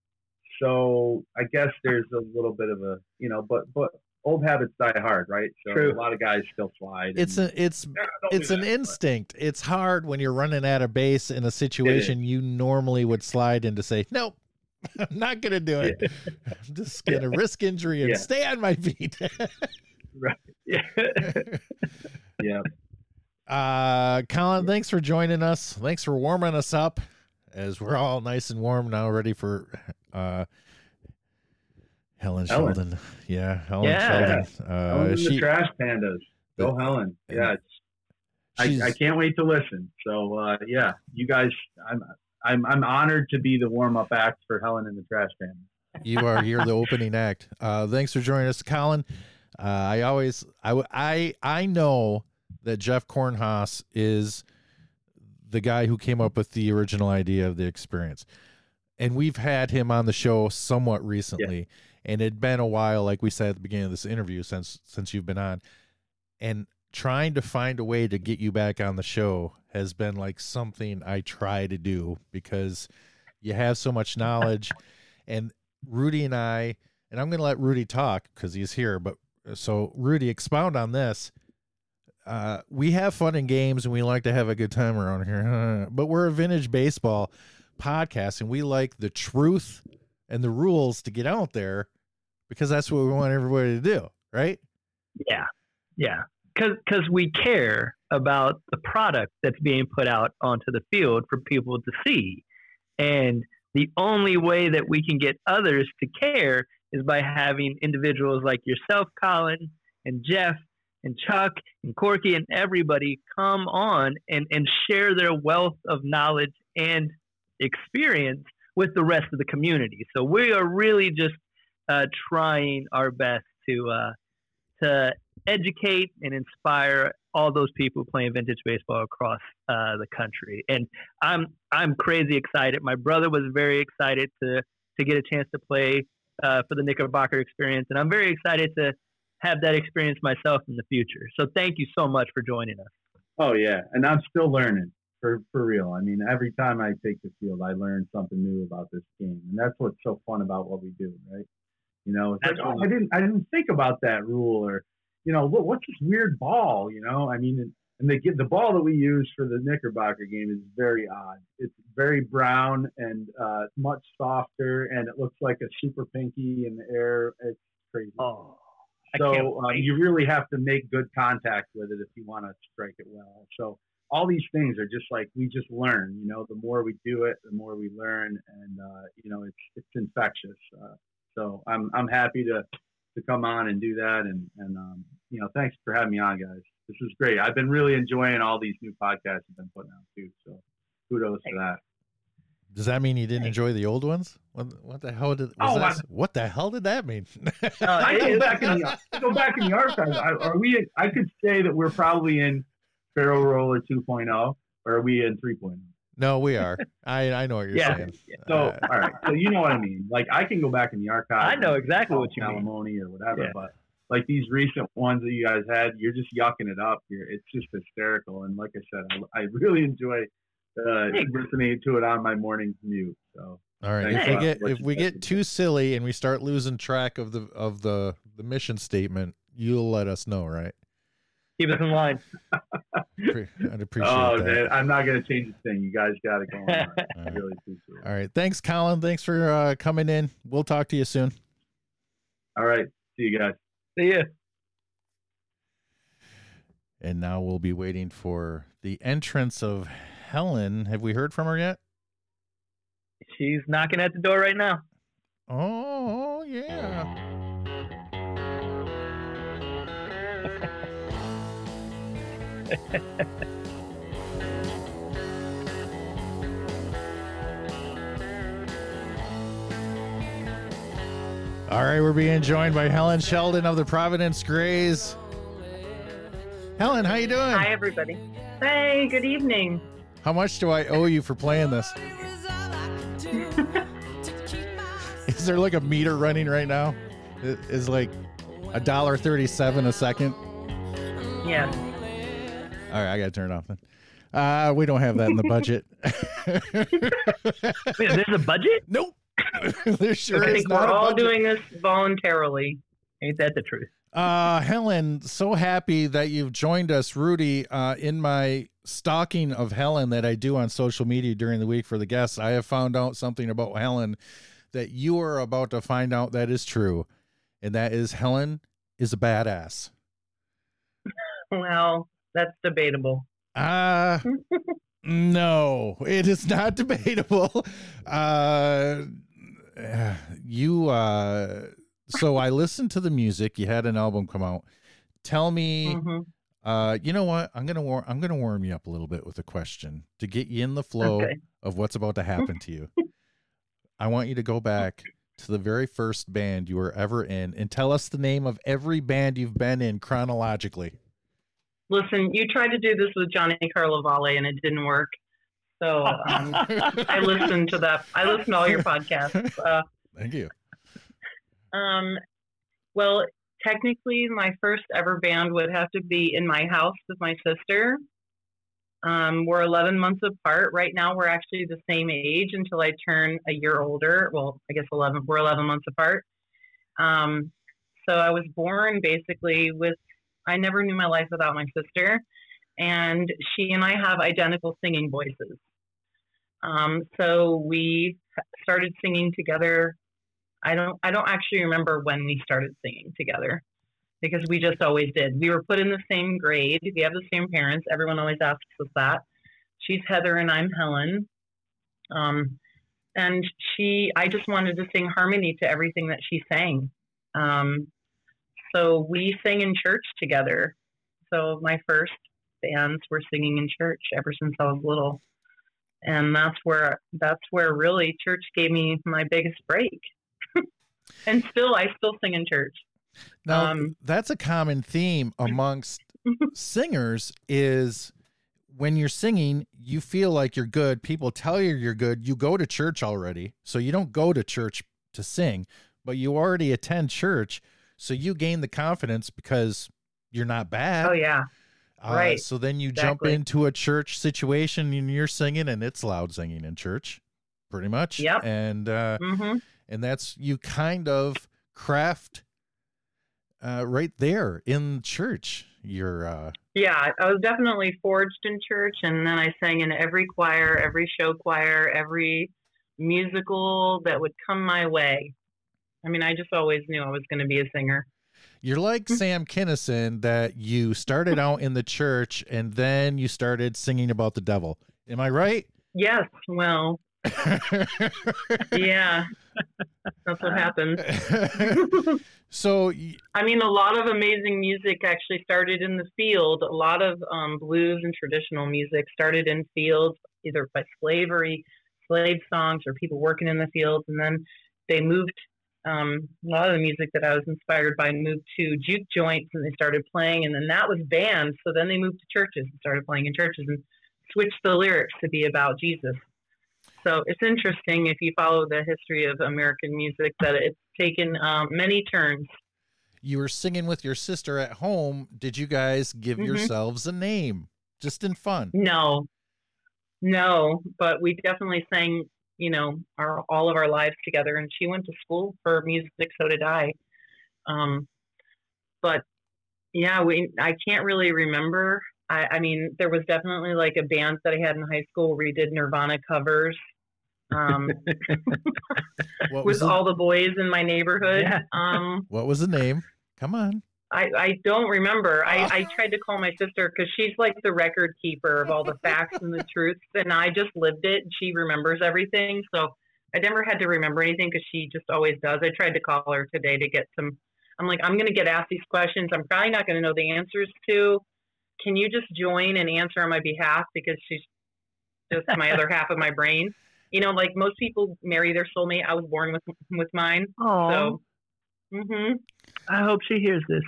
So I guess there's a little bit of a you know, but but old habits die hard, right? So True. a lot of guys still slide. it's and- a it's Yeah, it's an that, but- instinct. It's hard when you're running at a base in a situation you normally would slide in to say, nope, (laughs) I'm not going to do it. (laughs) I'm just going to risk injury and Yeah. stay on my feet. (laughs) right. Yeah. Yeah. uh, Collin, thanks for joining us. Thanks for warming us up as we're all nice and warm now, ready for uh, Helen, Helen. Sheldon. Yeah, Helen Yeah. Sheldon. Helen Uh, and the trash pandas. Go Helen. Yeah, I, I can't wait to listen. So uh, yeah, you guys, I'm I'm I'm honored to be the warm up act for Helen and the trash pandas. you are you're the opening act (laughs) uh thanks for joining us colin uh i always I know that jeff kornhaas is the guy who came up with the original idea of the experience and we've had him on the show somewhat recently and it'd been a while like we said at the beginning of this interview since since you've been on and trying to find a way to get you back on the show has been like something i try to do because you have so much knowledge and Rudy and I, and I'm going to let Rudy talk because he's here. But so, Rudy, expound on this. Uh, we have fun in games and we like to have a good time around here, (laughs) but we're a vintage baseball podcast and we like the truth and the rules to get out there because that's what we want everybody to do, right? Yeah, yeah. Because we care about the product that's being put out onto the field for people to see. And the only way that we can get others to care is by having individuals like yourself, Collin, and Jeff, and Chuck, and Corky, and everybody come on and, and share their wealth of knowledge and experience with the rest of the community. So we are really just uh, trying our best to uh, to educate and inspire all those people playing vintage baseball across uh, the country. And I'm I'm crazy excited. My brother was very excited to to get a chance to play uh, for the Knickerbocker experience, and I'm very excited to have that experience myself in the future. So thank you so much for joining us. Oh yeah, and I'm still learning for for real. I mean, every time I take the field, I learn something new about this game, and that's what's so fun about what we do, right? You know, it's like, That's oh. I didn't I didn't think about that rule, or you know, what, what's this weird ball? You know, I mean, and, get the ball that we use for the Knickerbocker game is very odd. It's very brown and uh, much softer, and it looks like a super pinky in the air. It's crazy. Oh, So um, you really have to make good contact with it if you want to strike it well. So all these things are just like we just learn. You know, the more we do it, the more we learn, and uh, you know, it's it's infectious. Uh, so I'm I'm happy to to come on and do that, and and um, you know, thanks for having me on, guys. This is great. I've been really enjoying all these new podcasts you've been putting out too. So kudos for that. Does that mean you didn't enjoy the old ones? What, what the hell did was Oh, that, I- what the hell did that mean? (laughs) I go back in the I go back in the archives. I, are we? I could say that we're probably in Barrel Roller 2.0, or are we in 3.0? No, we are. I I know what you're Yeah. saying. So, Uh, all right. So you know what I mean. Like I can go back in the archive. I know exactly what you mean. alimony or whatever, Yeah. but like these recent ones that you guys had, you're just yucking it up. You're, it's just hysterical. And like I said, I, I really enjoy uh, Thanks. listening to it on my morning commute. So All right. Thanks If we get if we guys get do. too silly and we start losing track of the of the the mission statement, you'll let us know, right? Keep us in line. I'd appreciate oh, that. man, I'm not gonna change a thing. You guys got it going on. I All right. really appreciate it. All right. Thanks, Collin. Thanks for uh, coming in. We'll talk to you soon. All right. See you guys. See ya. And now we'll be waiting for the entrance of Helen. Have we heard from her yet? She's knocking at the door right now. Oh, yeah. All right, we're being joined by Helen Sheldon of the Providence Grays. Helen, how you doing? Hi, everybody. Hey, good evening. How much do I owe you for playing this? (laughs) Is there like a meter running right now? Is like a dollar thirty-seven a second. Yes. All right, I gotta turn it off then. Uh, we don't have that in the budget. (laughs) Wait, there's a budget? nope. (laughs) there sure I is think we're not a all budget. doing this voluntarily. Ain't that the truth? Uh, Helen, so happy that you've joined us, Rudy. Uh, in my stalking of Helen that I do on social media during the week for the guests, I have found out something about Helen that you are about to find out that is true, and that is Helen is a badass. (laughs) Well, that's debatable. Uh (laughs) no, it is not debatable. Uh you uh so I listened to the music. You had an album come out. Tell me hmm uh you know what? I'm going to war- I'm going to warm you up a little bit with a question to get you in the flow Okay. of what's about to happen to you. (laughs) I want you to go back to the very first band you were ever in and tell us the name of every band you've been in chronologically. Listen, you tried to do this with Johnny Carlovale and it didn't work. So um, (laughs) I listened to that. I listened to all your podcasts. Uh, Thank you. um, well, technically, my first ever band would have to be in my house with my sister. Um, we're 11 months apart. Right now, we're actually the same age until I turn a year older. Well, I guess 11. We're 11 months apart. Um, so I was born basically with. I never knew my life without my sister, and she and I have identical singing voices. Um, so we started singing together I don't I don't actually remember when we started singing together because we just always did. We were put in the same grade. We have the same parents. Everyone always asks us that. She's Heather and I'm Helen. Um, and she I just wanted to sing harmony to everything that she sang. Um, so we sang in church together. So my first bands were singing in church ever since I was little. And that's where that's where really church gave me my biggest break (laughs) and still I still sing in church. Now, Um, that's a common theme amongst singers is when you're singing, you feel like you're good. People tell you you're good. You go to church already. So you don't go to church to sing, but you already attend church. So you gain the confidence because you're not bad. Oh yeah, Uh, right. So then you jump into a church situation and you're singing and it's loud singing in church pretty much. Yep. And, uh, hmm and that's you kind of craft uh, right there in church. Your uh, yeah. I was definitely forged in church, and then I sang in every choir, every show choir, every musical that would come my way. I mean, I just always knew I was going to be a singer. you're like Sam Kinison that you started out in the church and then you started singing about the devil. Am I right? Yes, well, (laughs) yeah, that's what happened. (laughs) so I mean, a lot of amazing music actually started in the field. A lot of um, blues and traditional music started in fields, either by slavery, slave songs, or people working in the fields, and then they moved um, a lot of the music that I was inspired by moved to juke joints and they started playing, and then that was banned. So then they moved to churches and started playing in churches and switched the lyrics to be about Jesus. So it's interesting if you follow the history of American music that it's taken um, many turns. You were singing with your sister at home. Did you guys give Mhm. yourselves a name just in fun? No, no, but we definitely sang, you know, our all of our lives together. And she went to school for music, so did I. Um, but yeah, we I can't really remember. I, I mean, there was definitely like a band that I had in high school where we did Nirvana covers. Um, (laughs) What was with all the boys in my neighborhood. Yeah. Um, what was the name? Come on. I, I don't remember. I, I tried to call my sister because she's like the record keeper of all the facts and the (laughs) truths, and I just lived it. And she remembers everything, so I never had to remember anything because she just always does. I tried to call her today to get some. I'm like, I'm going to get asked these questions. I'm probably not going to know the answers to. Can you just join and answer on my behalf because she's just my other half of my brain. You know, like most people marry their soulmate. I was born with with mine, Oh, so. hmm I hope she hears this.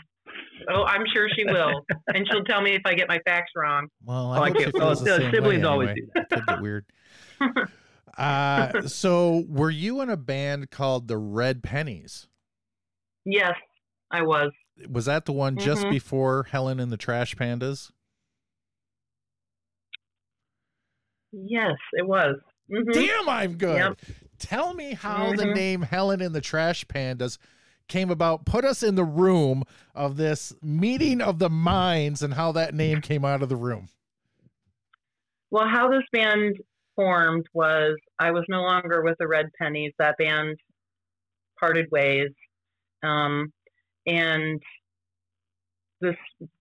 Oh, I'm sure she will, and she'll tell me if I get my facts wrong. Well, Oh, I I oh, the the same siblings way always anyway. do that. Get weird. (laughs) Uh, so were you in a band called the Red Pennies? Yes, I was. Was that the one just Mhm. before Helen and the Trash Pandas? Yes, it was. hmm Damn, I'm good. Yep. Tell me how the Mhm. name Helen and the Trash Pandas came about. Put us in the room of this meeting of the minds and how that name came out of the room. Well, how this band formed was I was no longer with the Red Pennies. That band parted ways, um, and this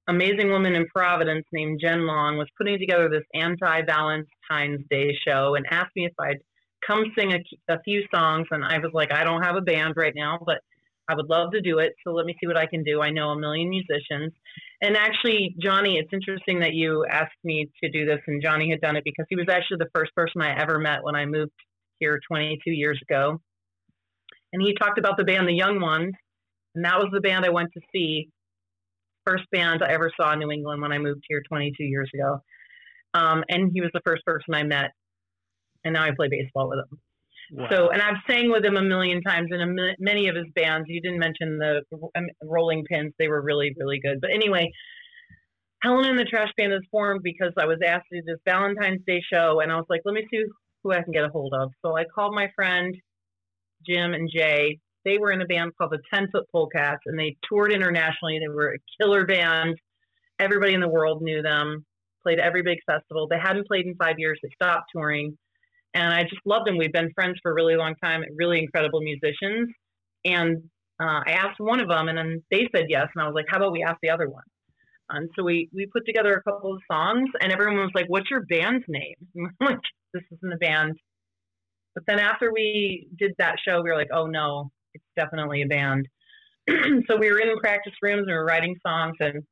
amazing woman in Providence named Jen Long was putting together this anti-Valentine's Day show and asked me if I'd come sing a, a few songs. And I was like, I don't have a band right now, but I would love to do it. So let me see what I can do. I know a million musicians. And actually, Johnny, it's interesting that you asked me to do this, and Johnny had done it because he was actually the first person I ever met when I moved here 22 years ago. And he talked about the band The Young Ones, and that was the band I went to see. First band I ever saw in New England when I moved here 22 years ago. Um, and he was the first person I met, and now I play baseball with him. So, and I've sang with him a million times in a many of his bands. You didn't mention the um, Rolling Pins; they were really, really good. But anyway, Helen and the Trash Band is formed because I was asked to do this Valentine's Day show, and I was like, let me see who I can get a hold of. So I called my friend Jim and Jay. They were in a band called the Ten Foot Polecats, and they toured internationally. They were a killer band. Everybody in the world knew them. Played every big festival. They hadn't played in five years. They stopped touring and I just loved them. We've been friends for a really long time. Really incredible musicians. And uh, I asked one of them, and then they said yes. And I was like, "How about we ask the other one?" And so we we put together a couple of songs, and everyone was like, "What's your band's name?" (laughs) I'm like, "This isn't a band." But then after we did that show, we were like, "Oh no, it's definitely a band." (clears throat) so we were in practice rooms and we were writing songs, and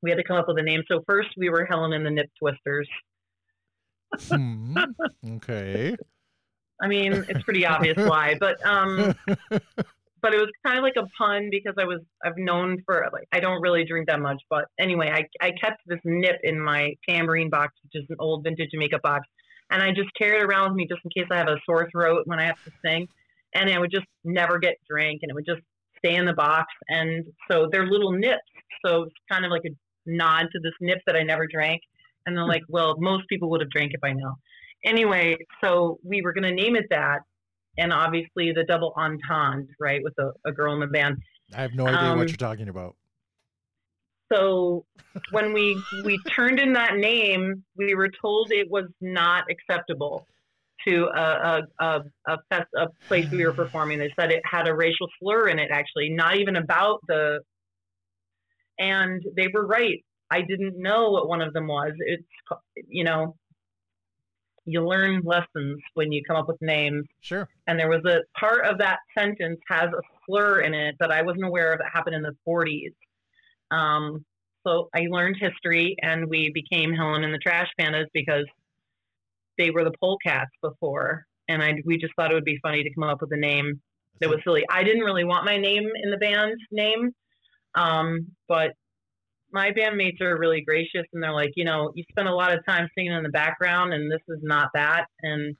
we had to come up with a name. So first we were Helen and the Nip Twisters. Hmm. Okay. I mean, it's pretty obvious why, but um, (laughs) but it was kind of like a pun because I was I've known for like I don't really drink that much, but anyway, I I kept this nip in my tambourine box, which is an old vintage Jamaica box, and I just carry it around with me just in case I have a sore throat when I have to sing, and I would just never get drink, and it would just stay in the box, and so they're little nips, so it's kind of like a nod to this nip that I never drank, and they're like, well, most people would have drank it by now. Anyway, so we were going to name it that, and obviously the double entendre, right, with a, a girl in the band. I have no idea Um, what you're talking about. So when we we turned in that name, we were told it was not acceptable to a a a, a, fest, a place we were performing. They said it had a racial slur in it, actually, not even about the. And they were right. I didn't know what one of them was. It's you know, you learn lessons when you come up with names. Sure. and there was a part of that sentence has a slur in it that I wasn't aware of that happened in the 40s. Um, so I learned history, and we became Helen and the Trash Pandas because they were the polecats before, and I we just thought it would be funny to come up with a name that was silly. I didn't really want my name in the band name, um, but my bandmates are really gracious and they're like, you know, you spend a lot of time singing in the background and this is not that. And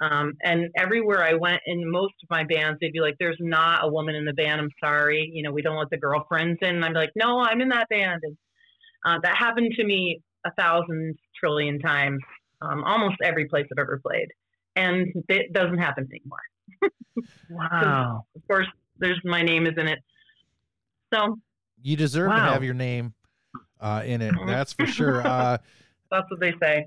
um, and everywhere I went in most of my bands, they'd be like, "There's not a woman in the band. I'm sorry. You know, we don't let the girlfriends in." And I'm like, "No, I'm in that band." And uh, that happened to me a thousand trillion times, um, almost every place I've ever played, and it doesn't happen anymore. (laughs) Wow. of course, there's my name is in it. So You deserve to have your name uh, in it. Mhm. That's for sure. Uh, (laughs) that's what they say.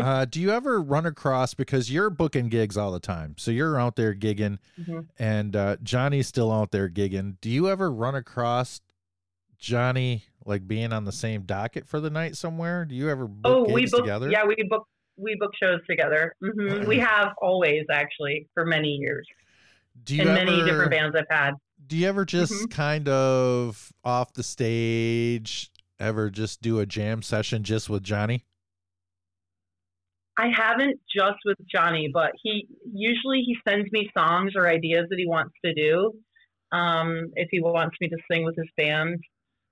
uh, do you ever run across because you're booking gigs all the time, so you're out there gigging, Mhm. and uh, Johnny's still out there gigging. Do you ever run across Johnny like being on the same docket for the night somewhere? Do you ever book Oh, gigs we book. together? Yeah, we book. We book shows together. hmm We (laughs) have always actually for many years Do you ever, many different bands I've had. Do you ever just Mhm. kind of off the stage ever just do a jam session just with Johnny? I haven't just with Johnny, but he usually he sends me songs or ideas that he wants to do. Um, if he wants me to sing with his band,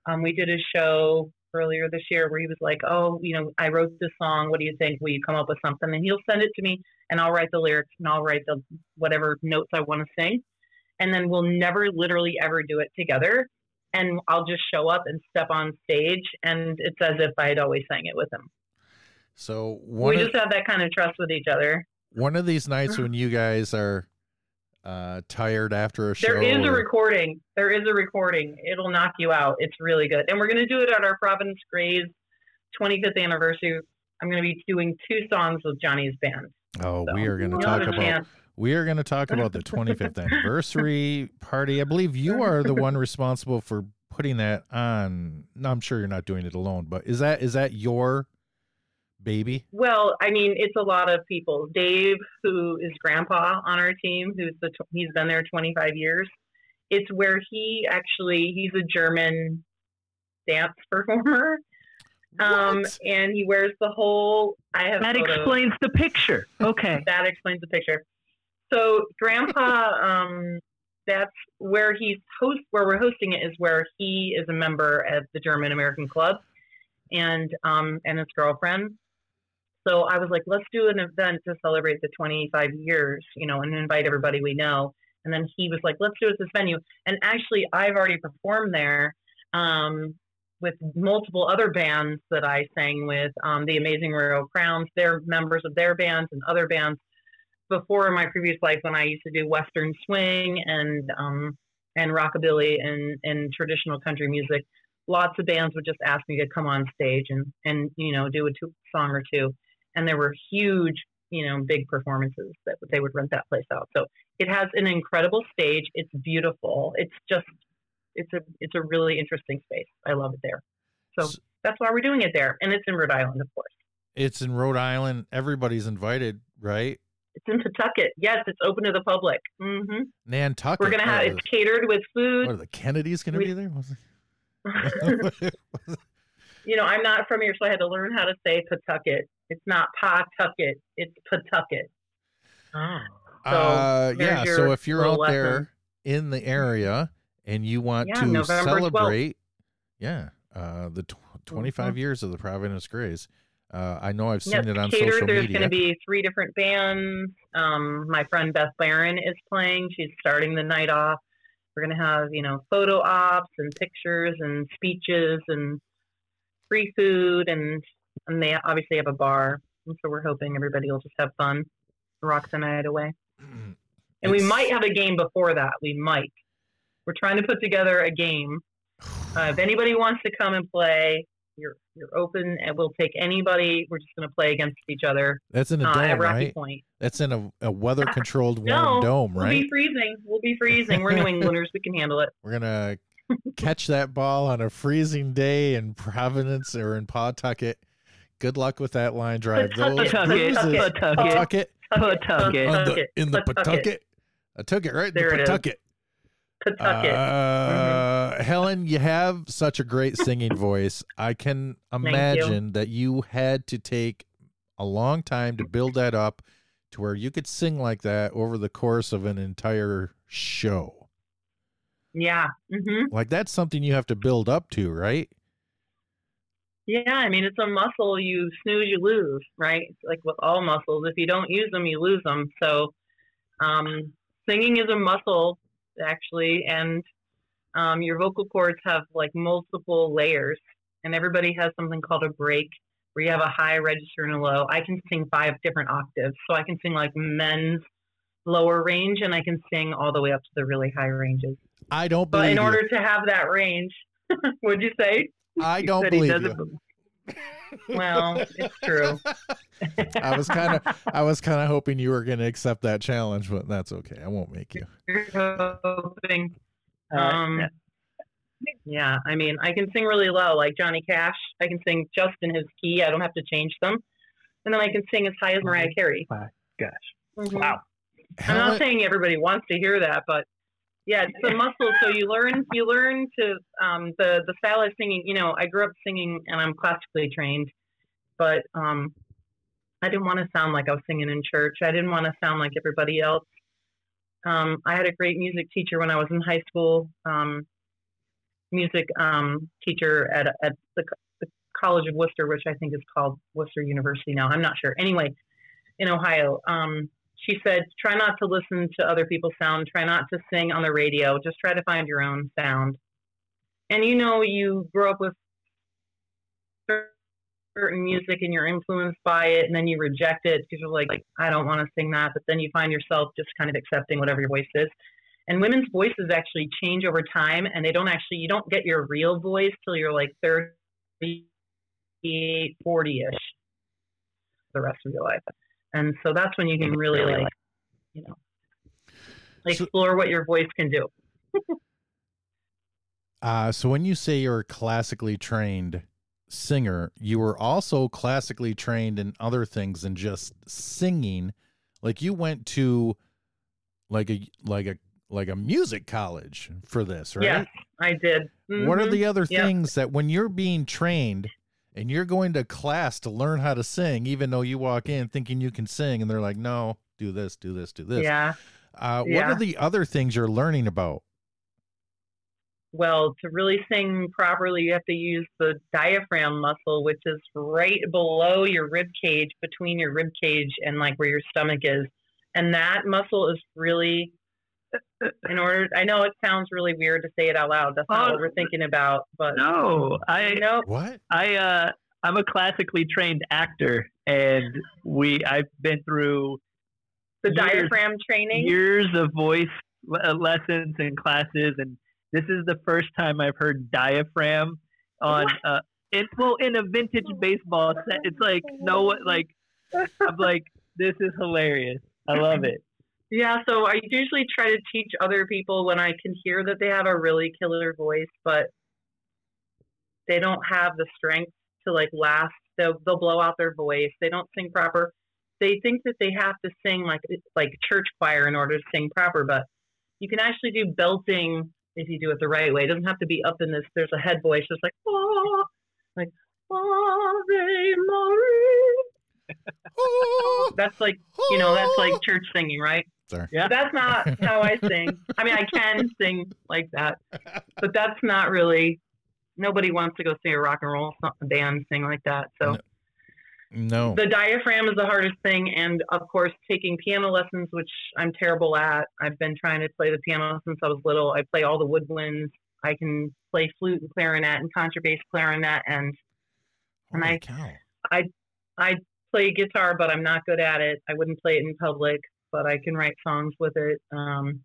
um, we did a show earlier this year where he was like, "Oh, you know, I wrote this song. What do you think? Will you come up with something?" And he'll send it to me, and I'll write the lyrics and I'll write the whatever notes I want to sing, and then we'll never literally ever do it together. And I'll just show up and step on stage, and it's as if I had always sang it with him. So we of, just have that kind of trust with each other. one of these nights when you guys are uh, tired after a show, There is a recording. There is a recording. It'll knock you out. It's really good. And we're going to do it at our Providence Grays 25th anniversary. I'm going to be doing two songs with Johnny's band. oh, So we are going to talk about chance. We are going to talk about the 25th (laughs) anniversary party. I believe you are the one responsible for putting that on. No, I'm sure you're not doing it alone, but is that is that your baby? Well, I mean, it's a lot of people. Dave, who is grandpa on our team, who's the tw- he's been there 25 years. It's where he actually he's a German dance performer. Um, and he wears the whole. I have That photos. explains the picture. Okay. that explains the picture. So Grandpa, um, that's where he's host. Where we're hosting it is where he is a member of the German American Club, and um, and his girlfriend. So I was like, let's do an event to celebrate the 25 years, you know, and invite everybody we know. And then he was like, let's do it at this venue. And actually, I've already performed there um, with multiple other bands that I sang with. Um, the Amazing Royal Crowns, they're members of their bands and other bands. Before in my previous life, when I used to do Western swing and um, and rockabilly and, and traditional country music, lots of bands would just ask me to come on stage and, and you know do a two, song or two, and there were huge you know big performances that they would rent that place out. So it has an incredible stage. It's beautiful. It's just it's a it's a really interesting space. I love it there. So that's why we're doing it there, and it's in Rhode Island, of course. It's in Rhode Island. Everybody's invited, right? It's in Pawtucket. Yes, it's open to the public. hmm Nantucket. We're gonna have it's catered with the- what food. are the Kennedys to We- be there? (laughs) (laughs) You know, I'm not from here, so I had to learn how to say Pawtucket. It's not Pawtucket. It's Pawtucket. Oh. So, uh, yeah. So if you're out there in the area and you want Yeah, to November 12th. celebrate, yeah, uh, the tw- 25 Mhm. years of the Providence Grays. Uh, I know I've seen Yep, it on catered. social There's media. going to be three different bands. Um, my friend Beth Barron is playing. She's starting the night off. We're going to have, you know, photo ops and pictures and speeches and free food and and they obviously have a bar. And so we're hoping everybody will just have fun, rock the night away. (clears throat) And we might have a game before that. We might. We're trying to put together a game. Uh, if anybody wants to come and play, you're you're open, and we'll take anybody. We're just going to play against each other That's in a uh, dome, right? Point. That's in a, a weather controlled (laughs) warm No, dome, We'll right? be freezing. We'll be freezing. We're New (laughs) Englanders. We can handle it. We're gonna catch that ball on a freezing day in Providence or in Pawtucket. Good luck with that line drive. Those Pawtucket, Pawtucket. Pawtucket, Pawtucket. the, Pawtucket, in the Pawtucket. Pawtucket. I took it right. There the. Pawtucket. Pawtucket. Uh, Helen, you have such a great singing voice. I can you. imagine that you had to take a long time to build that up to where you could sing like that over the course of an entire show. Yeah. hmm Like that's something you have to build up to, right? Yeah, I mean, it's a muscle. You snooze, you lose, right? It's like with all muscles, if you don't use them, you lose them. So, um, singing is a muscle, actually, and um, your vocal cords have like multiple layers, and everybody has something called a break, where you have a high register and a low. I can sing five different octaves, so I can sing like men's lower range, and I can sing all the way up to the really high ranges. I don't But in you. order to have that range, (laughs) would you say? I don't believe it you. Well, it's true. (laughs) I was kind of I was kind of hoping you were going to accept that challenge, but that's okay. I won't make you. hoping. Um, yeah, I mean, I can sing really low, like Johnny Cash. I can sing just in his key. I don't have to change them. And then I can sing as high as Mariah Carey. My gosh. Mhm. Wow. I'm Helen- not saying everybody wants to hear that, but yeah, it's a muscle. So you learn, you learn to um, the the style of singing. You know, I grew up singing, and I'm classically trained, but um, I didn't want to sound like I was singing in church. I didn't want to sound like everybody else. Um, I had a great music teacher when I was in high school. Um, music um, teacher at at the, the College of Wooster, which I think is called Wooster University now. I'm not sure. Anyway, in Ohio. Um, she said, try not to listen to other people's sound. Try not to sing on the radio. Just try to find your own sound. And you know, you grow up with certain music and you're influenced by it, and then you reject it because you're like, I don't want to sing that. But then you find yourself just kind of accepting whatever your voice is. And women's voices actually change over time, and they don't actually, you don't get your real voice till you're like 38, 40 ish the rest of your life. And so that's when you can really like, you know, So- explore what your voice can do. (laughs) Uh, so when you say you're a classically trained singer, you were also classically trained in other things than just singing. Like you went to like a like a like a music college for this, right? Yes, I did. What are Mhm. the other Yep. things that when you're being trained and you're going to class to learn how to sing, even though you walk in thinking you can sing and they're like, no, do this, do this, do this. Yeah. Uh, What Yeah. are the other things you're learning about? Well, to really sing properly, you have to use the diaphragm muscle, which is right below your rib cage, between your rib cage and like where your stomach is. And that muscle is really, in order, I know it sounds really weird to say it out loud. That's not Oh. what we're thinking about, but No, I know What? I uh I'm a classically trained actor and we I've been through the years- diaphragm training. years of voice lessons and classes and this is the first time I've heard diaphragm on uh in well in a vintage baseball set. It's like no what like I'm like this is hilarious. I love it. Yeah, so I usually try to teach other people when I can hear that they have a really killer voice, but they don't have the strength to like last. They'll they'll blow out their voice. They don't sing proper. They think that they have to sing like like church choir in order to sing proper, but you can actually do belting if you do it the right way. It doesn't have to be up in this. There's a head voice, just like oh, like Ave Maria. (laughs) That's like you know that's like church singing, right? Sorry. Yeah. That's not how I sing. I mean, I can sing like that, but that's not really. Nobody wants to go see a rock and roll band sing like that. So No. the diaphragm is the hardest thing, and of course, taking piano lessons, which I'm terrible at. I've been trying to play the piano since I was little. I play all the woodwinds. I can play flute and clarinet and contrabass clarinet, and and Holy I- cow. I play guitar, but I'm not good at it. I wouldn't play it in public, but I can write songs with it. Um,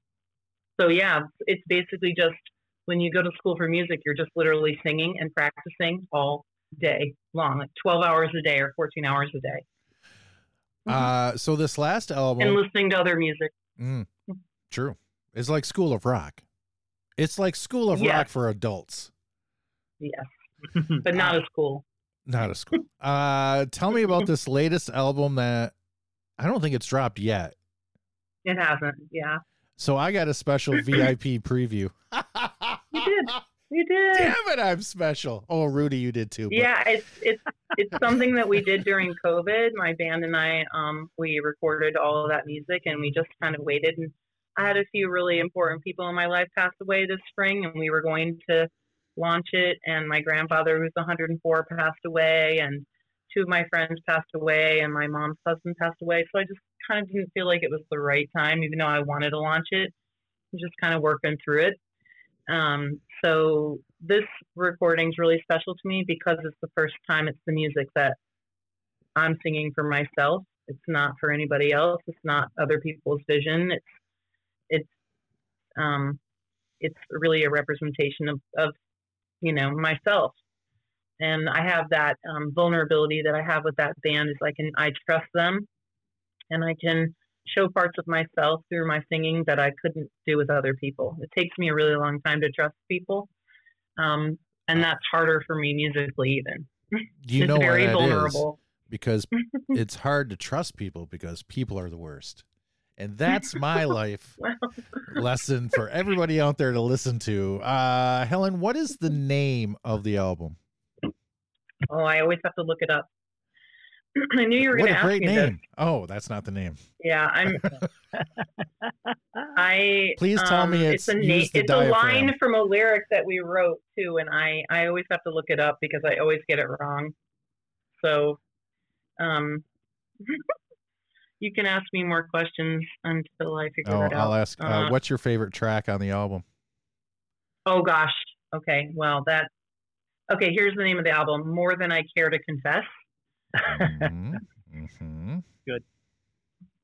so yeah, it's basically just when you go to school for music, you're just literally singing and practicing all day long, like 12 hours a day or 14 hours a day, Uh, so this last album and listening to other music. mm, true, It's like School of Rock. It's like School of Yes. Rock for adults, Yes, (laughs) but not as cool. not a school. uh, tell me about this latest album that I don't think it's dropped yet. It hasn't. Yeah, So I got a special VIP preview. (laughs) You did. You did. Damn it, I'm special. Oh, Rudy, you did too. but- Yeah, it's it's it's something that we did during COVID. My band and I, um, we recorded all of that music, and we just kind of waited. And I had a few really important people in my life pass away this spring, and we were going to launch it. And my grandfather, who's 104, passed away, and two of my friends passed away, and my mom's husband passed away. So I just kind of didn't feel like it was the right time, even though I wanted to launch it. I'm just kind of working through it. Um, so this recording is really special to me because it's the first time it's the music that I'm singing for myself. It's not for anybody else. It's not other people's vision. It's it's um, it's really a representation of, of you know myself. And I have that um, vulnerability that I have with that band is I can I trust them, and I can show parts of myself through my singing that I couldn't do with other people. It takes me a really long time to trust people, um, and that's harder for me musically even. (laughs) you it's know why very vulnerable. because (laughs) it's hard to trust people because people are the worst. And (laughs) that's my life Well, lesson for everybody out there to listen to. Uh, Helen, what is the name of the album? Oh, I always have to look it up. (clears throat) I knew you were going to a ask great me name. this. Oh, that's not the name. Yeah, I'm. (laughs) I Please tell me um, it's a na- it's a line from a lyric that we wrote too, and I I always have to look it up because I always get it wrong. So, um, (laughs) you can ask me more questions until I figure Oh, that out. I'll ask. Uh, Uh, what's your favorite track on the album? Oh gosh. Okay. Well, that. Okay. Here's the name of the album: "More Than I Care to Confess." Mhm, mhm.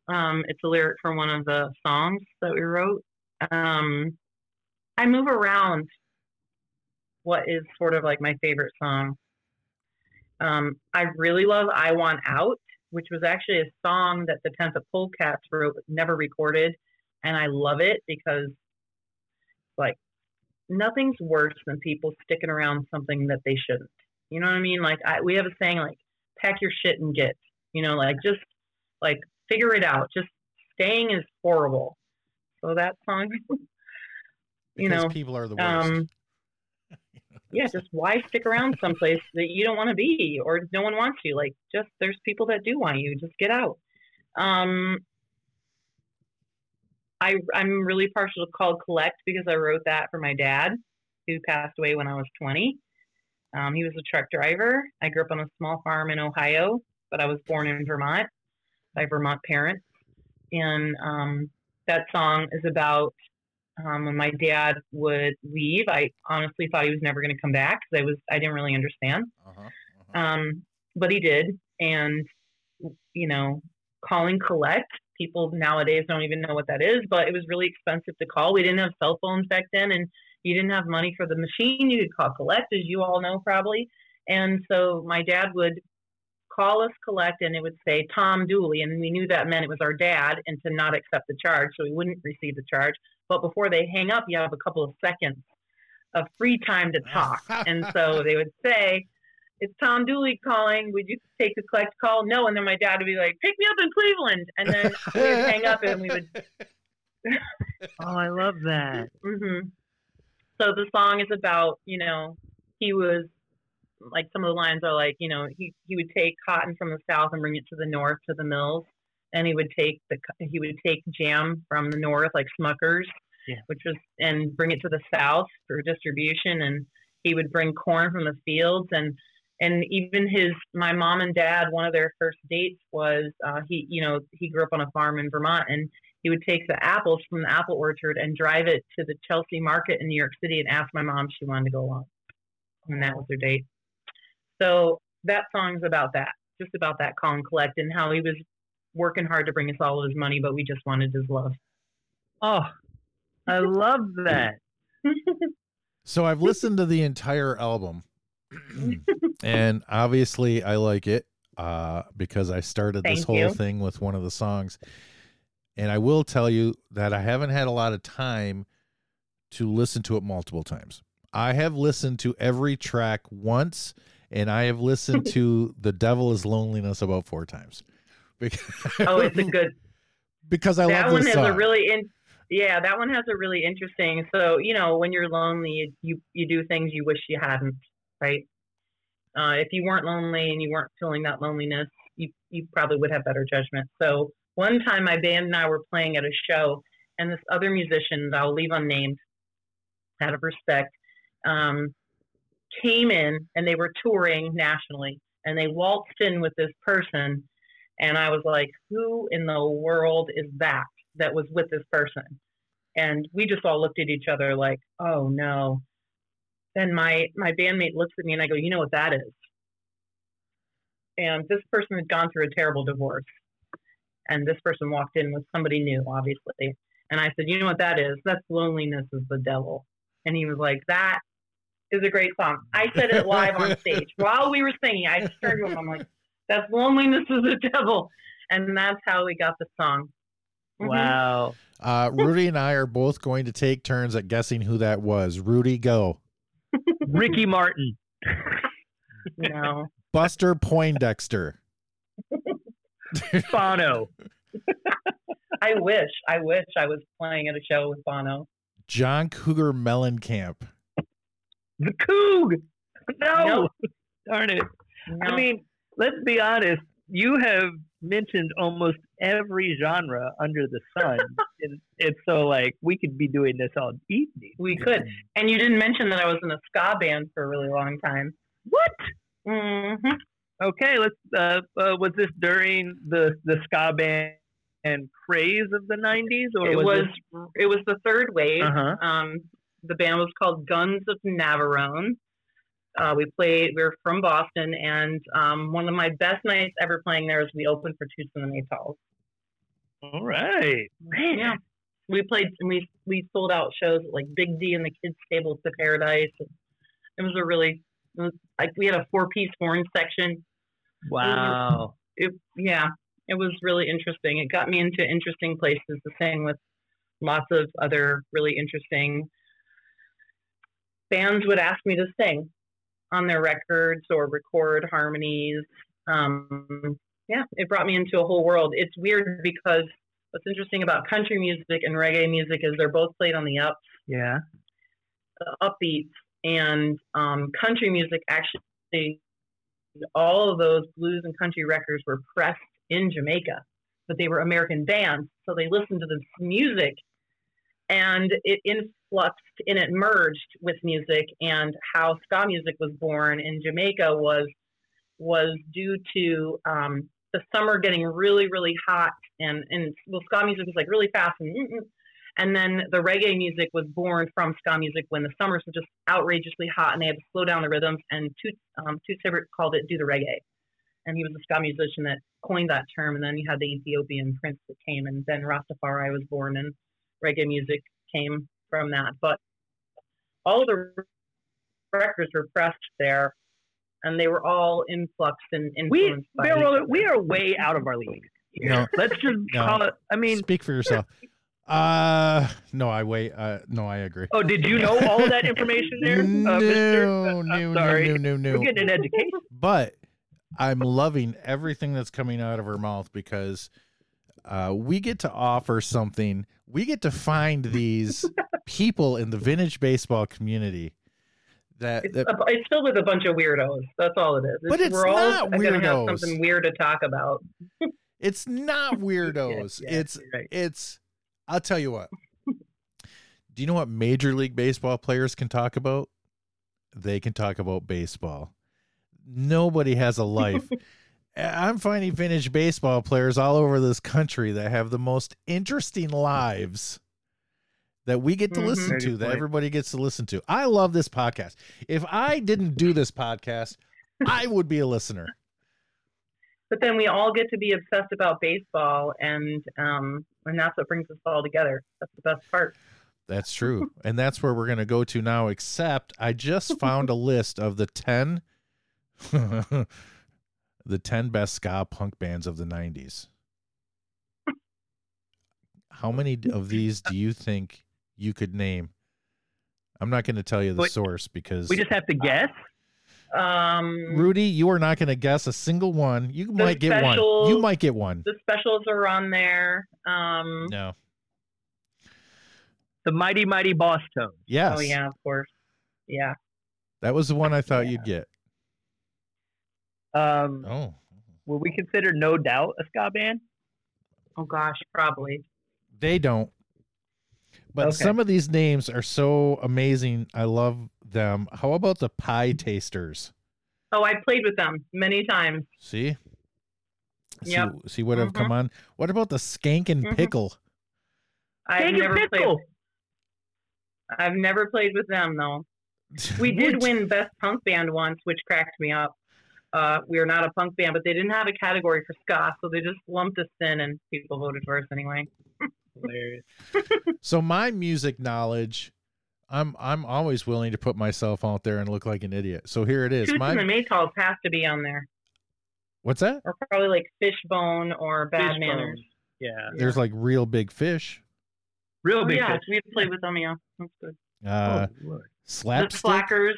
Um, it's a lyric from one of the songs that we wrote. Um, I move around what is sort of like my favorite song. Um, I really love I Want Out, which was actually a song that the Ten Foot Polecats wrote but never recorded. And I love it because, like, nothing's worse than people sticking around something that they shouldn't. You know what I mean? Like, I, we have a saying, like, pack your shit and get, you know, like, just, like, figure it out. Just staying is horrible. So that song, (laughs) you Because know, people are the worst. um, (laughs) yeah, just why stick around someplace that you don't want to be or no one wants you? Like, just there's people that do want you. Just get out. Um, I I'm really partial to called Collect because I wrote that for my dad, who passed away when I was 20. Um, he was a truck driver. I grew up on a small farm in Ohio, but I was born in Vermont by Vermont parents. And um, that song is about um, when my dad would leave. I honestly thought he was never going to come back because I was I didn't really understand. Uh-huh, uh-huh. Um, but he did, and you know, calling collect. People nowadays don't even know what that is, but it was really expensive to call. We didn't have cell phones back then, and you didn't have money for the machine. You could call collect, as you all know probably. And so my dad would call us collect, and it would say Tom Dooley, and we knew that meant it was our dad, and to not accept the charge, so we wouldn't receive the charge. But before they hang up, you have a couple of seconds of free time to talk, (laughs) and so they would say it's Tom Dooley calling. Would you take the collect call? No. And then my dad would be like, pick me up in Cleveland. And then we would hang up and we would. (laughs) Oh, I love that. hmm So the song is about, you know, he was like some of the lines are like, you know, he, he would take cotton from the south and bring it to the north to the mills. And he would take the he would take jam from the north, like Smuckers, Yeah. which was and bring it to the south for distribution. And he would bring corn from the fields and and even his my mom and dad one of their first dates was uh, he you know he grew up on a farm in Vermont and he would take the apples from the apple orchard and drive it to the Chelsea market in New York City and ask my mom if she wanted to go along. And that was their date. So that song's about that just about that call and collect and how he was working hard to bring us all his money but we just wanted his love. Oh, I love that. (laughs) So I've listened to the entire album, (clears throat) and obviously I like it uh, because I started this whole you. thing with one of the songs. And I will tell you that I haven't had a lot of time to listen to it multiple times. I have listened to every track once, and I have listened (laughs) to "The Devil Is Loneliness" about four times. Because, oh it's a good (laughs) because I that love one has song. a really in Yeah, that one has a really interesting. So you know, when you're lonely, you you do things you wish you hadn't, right? Uh, if you weren't lonely and you weren't feeling that loneliness, you you probably would have better judgment. So one time, my band and I were playing at a show, and this other musician, that I'll leave unnamed, out of respect, um, came in and they were touring nationally, and they waltzed in with this person, and I was like, "Who in the world is that?" that was with this person. And we just all looked at each other like, oh no. Then my, my bandmate looks at me and I go, you know what that is? And this person had gone through a terrible divorce. And this person walked in with somebody new, obviously. And I said, you know what that is? That's loneliness is the devil. And he was like, that is a great song. I said it live on (laughs) stage while we were singing. I just turned to him. I'm like, that's loneliness is the devil. And that's how we got the song. Mhm. Wow. Uh, Rudy and I are both going to take turns at guessing who that was. Rudy, go. Ricky Martin. (laughs) No. Buster Poindexter. Bono. (laughs) I wish. I wish I was playing at a show with Bono. John Cougar Mellencamp. The Coog. No. Nope. Darn it. I mean, let's be honest. You have mentioned almost every genre under the sun. (laughs) and it's so like we could be doing this all evening. we could. And you didn't mention that I was in a ska band for a really long time. What? hmm Okay, let's. Uh, uh, was this during the the ska band and craze of the '90s, or It was, was it was the third wave. Uh huh. Um, the band was called Guns of Navarone. Uh, we played. We were from Boston, and um, one of my best nights ever playing there was we opened for Toots and the Maytals. All right. Man. Yeah, we played and we we sold out shows like Big D and the Kids Table to Paradise. It was a really it was, like we had a four piece horn section. Wow. It yeah, it was really interesting. It got me into interesting places to sing with lots of other really interesting bands would ask me to sing on their records or record harmonies. Um, yeah, it brought me into a whole world. It's weird because what's interesting about country music and reggae music is they're both played on the ups, Yeah. the upbeats, and um, country music actually, all of those blues and country records were pressed in Jamaica, but they were American bands, so they listened to this music, and it influxed and it merged with music, and how ska music was born in Jamaica was was due to um, the summer getting really, really hot, and and well, ska music was like really fast and. mm, mm, and then the reggae music was born from ska music when the summers were just outrageously hot and they had to slow down the rhythms. And Toots, um, Hibbert called it do the reggae. And he was a ska musician that coined that term. And then you had the Ethiopian prince that came, and then Rastafari was born, and reggae music came from that. But all the records were pressed there, and they were all influxed and We influenced by Roller, we are way out of our league. here. No. (laughs) Let's just No. call it. I mean, Speak for yourself. (laughs) Uh, no, I wait. Uh, no, I agree. oh, did you know all of that information there, (laughs) uh, no, Mister? no, I'm no, no, no, no. We're getting an education. But I'm loving everything that's coming out of her mouth because uh, we get to offer something. We get to find these people in the vintage baseball community that, It's, that a, it's filled with a bunch of weirdos. That's all it is. But it's we're all not gonna have something weird to talk about. (laughs) it's not (laughs) weirdos. Yeah, it's right. it's. I'll tell you what. (laughs) Do you know what Major League Baseball players can talk about? They can talk about baseball. Nobody has a life. I'm finding vintage baseball players all over this country that have the most interesting lives that we get to listen Very to, that everybody gets to listen to. I love this podcast. If I didn't do this podcast, I would be a listener. But then we all get to be obsessed about baseball, and um, and that's what brings us all together. That's the best part. That's true. and that's where we're going to go to now, except I just found a list of the 10 (laughs) the 10 best ska punk bands of the 90s. How many of these do you think you could name? I'm not going to tell you the Wait, source because We just have to guess. Um, Rudy, you are not going to guess a single one. You The might get one. You might get one. the specials are on there. Um, No. the mighty mighty boss tones. Yes. Oh yeah, of course. Yeah. That was the one I thought Yeah. you'd get. Um, Oh. would we consider No Doubt a ska band? Oh gosh, probably. They don't. But Okay. some of these names are so amazing. I love them. How about the Pietasters? Oh, I played with them many times. See? Yep. See, see what have come on? What about the Skankin' Mhm. Pickle? I've Take a never played. I've never played with them though. We (laughs) did win best punk band once, which cracked me up. Uh, we are not a punk band, but they didn't have a category for ska, so they just lumped us in, and people voted for us anyway. (laughs) Hilarious. (laughs) So my music knowledge, I'm I'm always willing to put myself out there and look like an idiot. So here it is. Toots My and the Maytals has to be on there, what's that? or probably like Fishbone or Bad Fishbone. Manners. Yeah. There's like Reel Big Fish. Real Oh, big yeah, fish. we played with them. Yeah, that's good. Uh, oh, Lord. The slapstick. Slackers.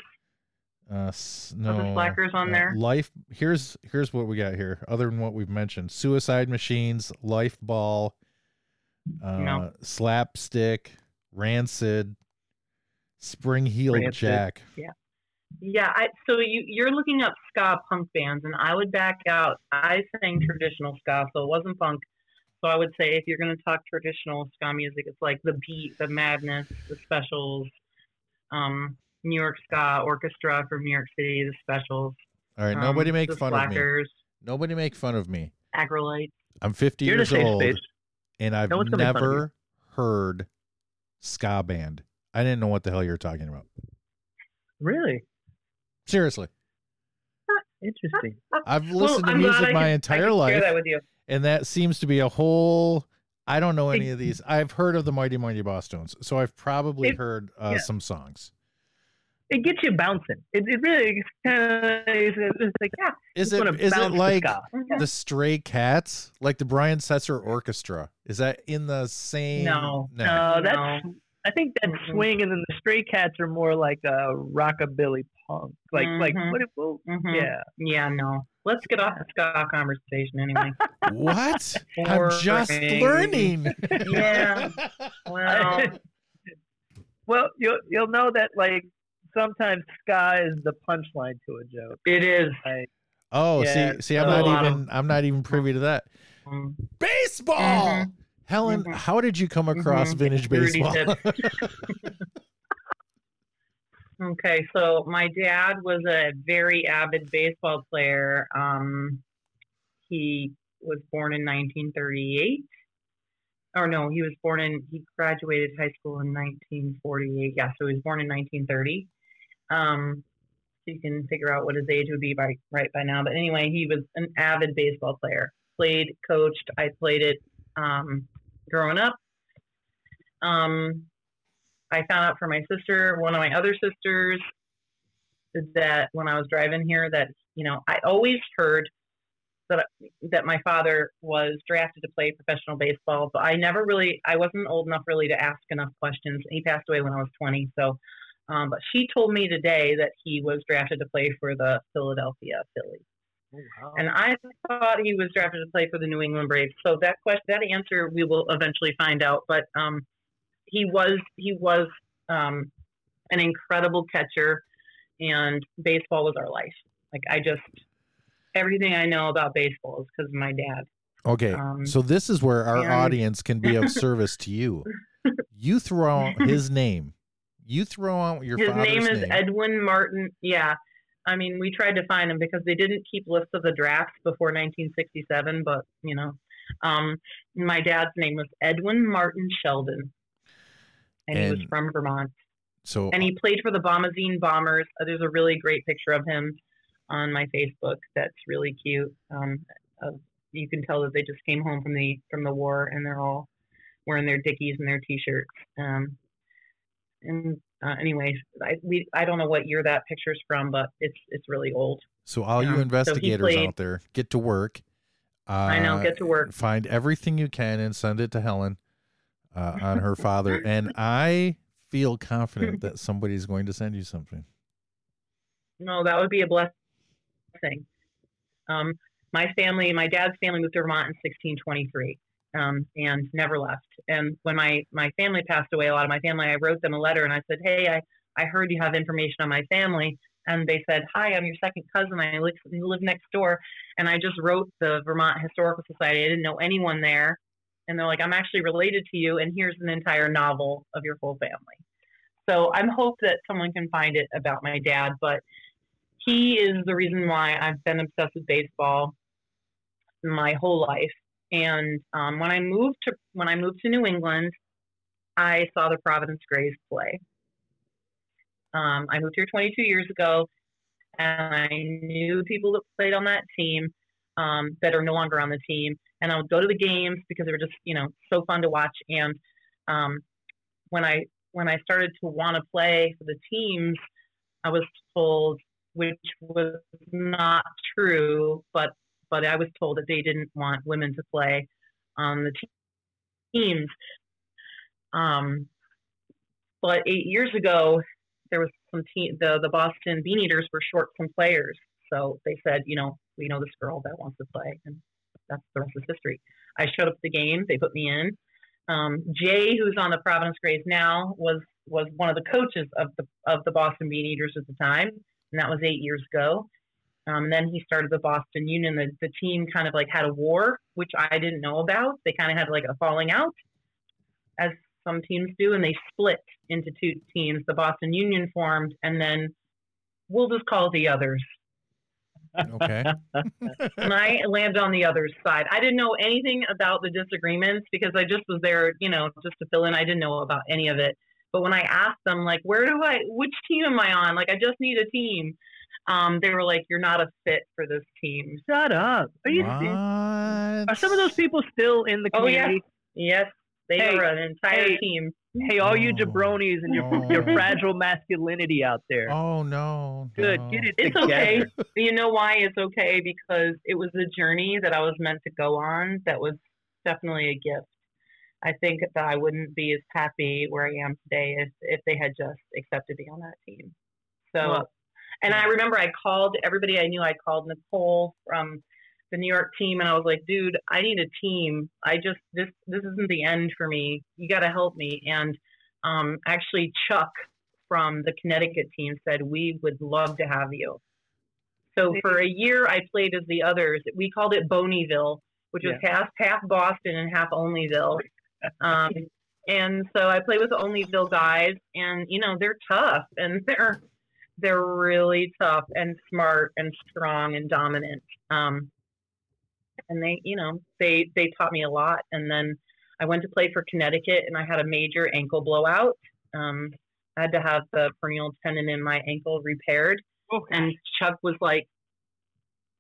Uh, s- Are the no. Slackers on uh, there? Life. Here's here's what we got here. Other than what we've mentioned, Suicide Machines, Life Ball, uh, No. Slapstick, Rancid, Spring Heeled Rancid. Jack. Yeah, I, so you you're looking up ska punk bands, and I would back out. I sang traditional ska, so it wasn't punk. So I would say if you're going to talk traditional ska music, it's like the Beat, the Madness, the Specials, um, New York Ska Orchestra from New York City, the Specials. All right, um, nobody make the fun of me. Nobody make fun of me. Aggrolites. I'm 50 You're in a years safe old, space. And I've No one's gonna make fun of you. never heard ska band. I didn't know what the hell you're talking about. Really Seriously, interesting. I've listened I'm to music my I entire life, that you. and that seems to be a whole. I don't know any of these. I've heard of the Mighty Mighty Bosstones, so I've probably It- heard uh, yeah. some songs. It gets you bouncing. It, it really kind of it's, it's like yeah. Is just it wanna is it bounce to like ska. Okay. the Stray Cats, like the Brian Setzer Orchestra? Is that in the same? No. no. No, No. that's. I think that's Mm-mm. swing, and then the Stray Cats are more like a rockabilly punk. Like like Mhm. what? If, well, Mhm. Yeah. Yeah, no. Let's get off the ska conversation anyway. (laughs) What? I'm just learning. Yeah. (laughs) Well, (laughs) Well, you'll you'll know that like sometimes "sky" is the punchline to a joke. it is. Like, Oh, Yeah, see, see, I'm so- not A lot even, I'm not even privy to that. Mm. Baseball, Mhm. Helen. Mhm. How did you come across Mhm. vintage baseball? (laughs) (laughs) Okay, so my dad was a very avid baseball player. Um, he was born in 1938. Or no, he was born in, he graduated high school in 1948. Yeah, so he was born in 1930. Um, so you can figure out what his age would be by right by now. But anyway, he was an avid baseball player. Played, coached. I played it um, growing up. Um, I found out from my sister, one of my other sisters, that when I was driving here, that you know, I always heard that that my father was drafted to play professional baseball, but I never really, I wasn't old enough really to ask enough questions. He passed away when I was 20, so. Um, but she told me today that he was drafted to play for the Philadelphia Phillies, and I thought he was drafted to play for the New England Braves. So that question, that answer, we will eventually find out. But um, he was he was um, an incredible catcher, and baseball was our life. Like I just everything I know about baseball is because of my dad. Okay, Um, so this is where our and- audience can be of service to you. (laughs) You throw out his name. You throw out your His father's name is Edwin Martin. Yeah. I mean, we tried to find him because they didn't keep lists of the drafts before 1967, but, you know, um, my dad's name was Edwin Martin Sheldon. And, he was from Vermont. So And he played for the Bomoseen Bombers. Uh, There's a really great picture of him on my Facebook that's really cute. Um, of, you can tell that they just came home from the from the war and they're all wearing their dickies and their t-shirts. Um, and uh, anyways, I we I don't know what year that picture's from, but it's it's really old. so all yeah. you So investigators played- out there, get to work. Uh, I know, get to work. Find everything you can and send it to Helen uh, on her father. (laughs) And I feel confident that somebody's going to send you something. No, that would be a blessing. Um, my family, my dad's family moved to Vermont in 1623. Um, and never left. And when my my family passed away, a lot of my family, I wrote them a letter and I said, "Hey, I I heard you have information on my family." And they said, "Hi, I'm your second cousin. I live, live next door." And I just wrote the Vermont Historical Society. I didn't know anyone there, and they're like, "I'm actually related to you, and here's an entire novel of your whole family." So I'm hope that someone can find it about my dad, but he is the reason why I've been obsessed with baseball my whole life. And um, when I moved to when I moved to New England, I saw the Providence Grays play. Um, I moved here 22 years ago, and I knew people that played on that team um, that are no longer on the team. And I would go to the games because they were just you know so fun to watch. And um, when I when I started to want to play for the teams, I was told, which was not true, but but I was told that they didn't want women to play on the teams. Um, but eight years ago, there was some team. The the Boston Bean Eaters were short some players, so they said, you know, we know this girl that wants to play, and that's the rest is history. I showed up at the game. They put me in. Um, Jay, who's on the Providence Grays now, was was one of the coaches of the of the Boston Bean Eaters at the time, and that was eight years ago. Um, and then he started the Boston Union. The, the team kind of like had a war, which I didn't know about. They kind of had like a falling out, as some teams do, and they split into two teams. The Boston Union formed, and then we'll just call the others. Okay. (laughs) (laughs) and I landed on the other side. I didn't know anything about the disagreements because I just was there, you know, just to fill in. I didn't know about any of it. But when I asked them, like, where do I, which team am I on? Like, I just need a team um, they were like, "You're not a fit for this team." Shut up! Are you? What? Are some of those people still in the Oh yeah, yes, they Hey, were an entire hey. team. Hey, all you Oh. jabronis and your Oh. your fragile masculinity out there. Oh no. Good, no. get it It's together. okay. You know why it's okay? Because it was a journey that I was meant to go on. That was definitely a gift. I think that I wouldn't be as happy where I am today if if they had just accepted me on that team. So, Well, and I remember I called everybody I knew. I called Nicole from the New York team, and I was like, "Dude, I need a team. I just this this isn't the end for me. You got to help me." And um, actually, Chuck from the Connecticut team said, "We would love to have you." So for a year, I played as the others. We called it Boneyville, which was half half Boston and half Onlyville. (laughs) Um, and so I play with the Onlyville guys, and you know they're tough, and they're they're really tough and smart and strong and dominant. Um, and they, you know, they they taught me a lot. And then I went to play for Connecticut, and I had a major ankle blowout. Um, I had to have the peroneal tendon in my ankle repaired. And Chuck was like,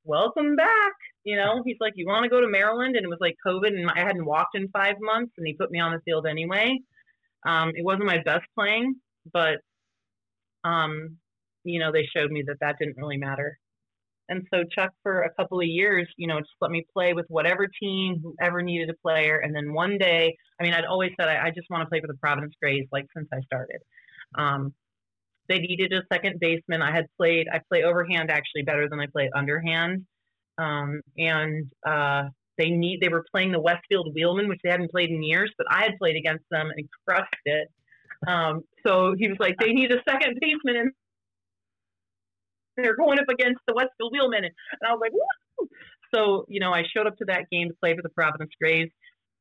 "Welcome back." You know, he's like, "You want to go to Maryland?" And it was like COVID, and I hadn't walked in five months, and he put me on the field anyway. Um, it wasn't my best playing, but um, you know, they showed me that that didn't really matter. And so Chuck, for a couple of years, you know, just let me play with whatever team, whoever needed a player. And then one day, I mean, I'd always said I, I just want to play for the Providence Grays, like since I started. Um, they needed a second baseman. I had played, I play overhand actually better than I play underhand. Um, and uh, they need, they were playing the Westfield Wheelmen, which they hadn't played in years, but I had played against them and crushed it. Um, so he was like, they need a second baseman, and they're going up against the Westfield Wheelmen, and I was like, Woo! so you know, I showed up to that game to play for the Providence Grays,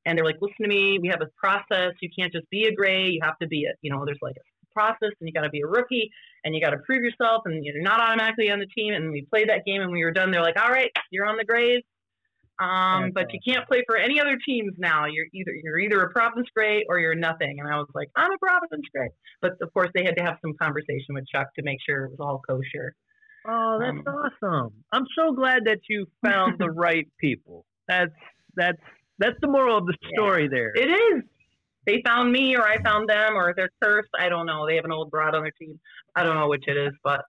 and they're like, listen to me, we have a process. You can't just be a Gray. You have to be a, you know, there's like a process, and you got to be a rookie, and you got to prove yourself, and you're not automatically on the team. And we played that game, and we were done. They're like, all right, you're on the Grays. Um, but you can't play for any other teams now. You're either you're either a Providence Gray or you're nothing. And I was like, I'm a Providence Gray. But of course, they had to have some conversation with Chuck to make sure it was all kosher. Oh, that's Um, awesome. I'm so glad that you found the (laughs) right people. That's that's that's the moral of the story there. It is. They found me, or I found them, or they're cursed. I don't know. They have an old broad on their team. I don't know which it is, but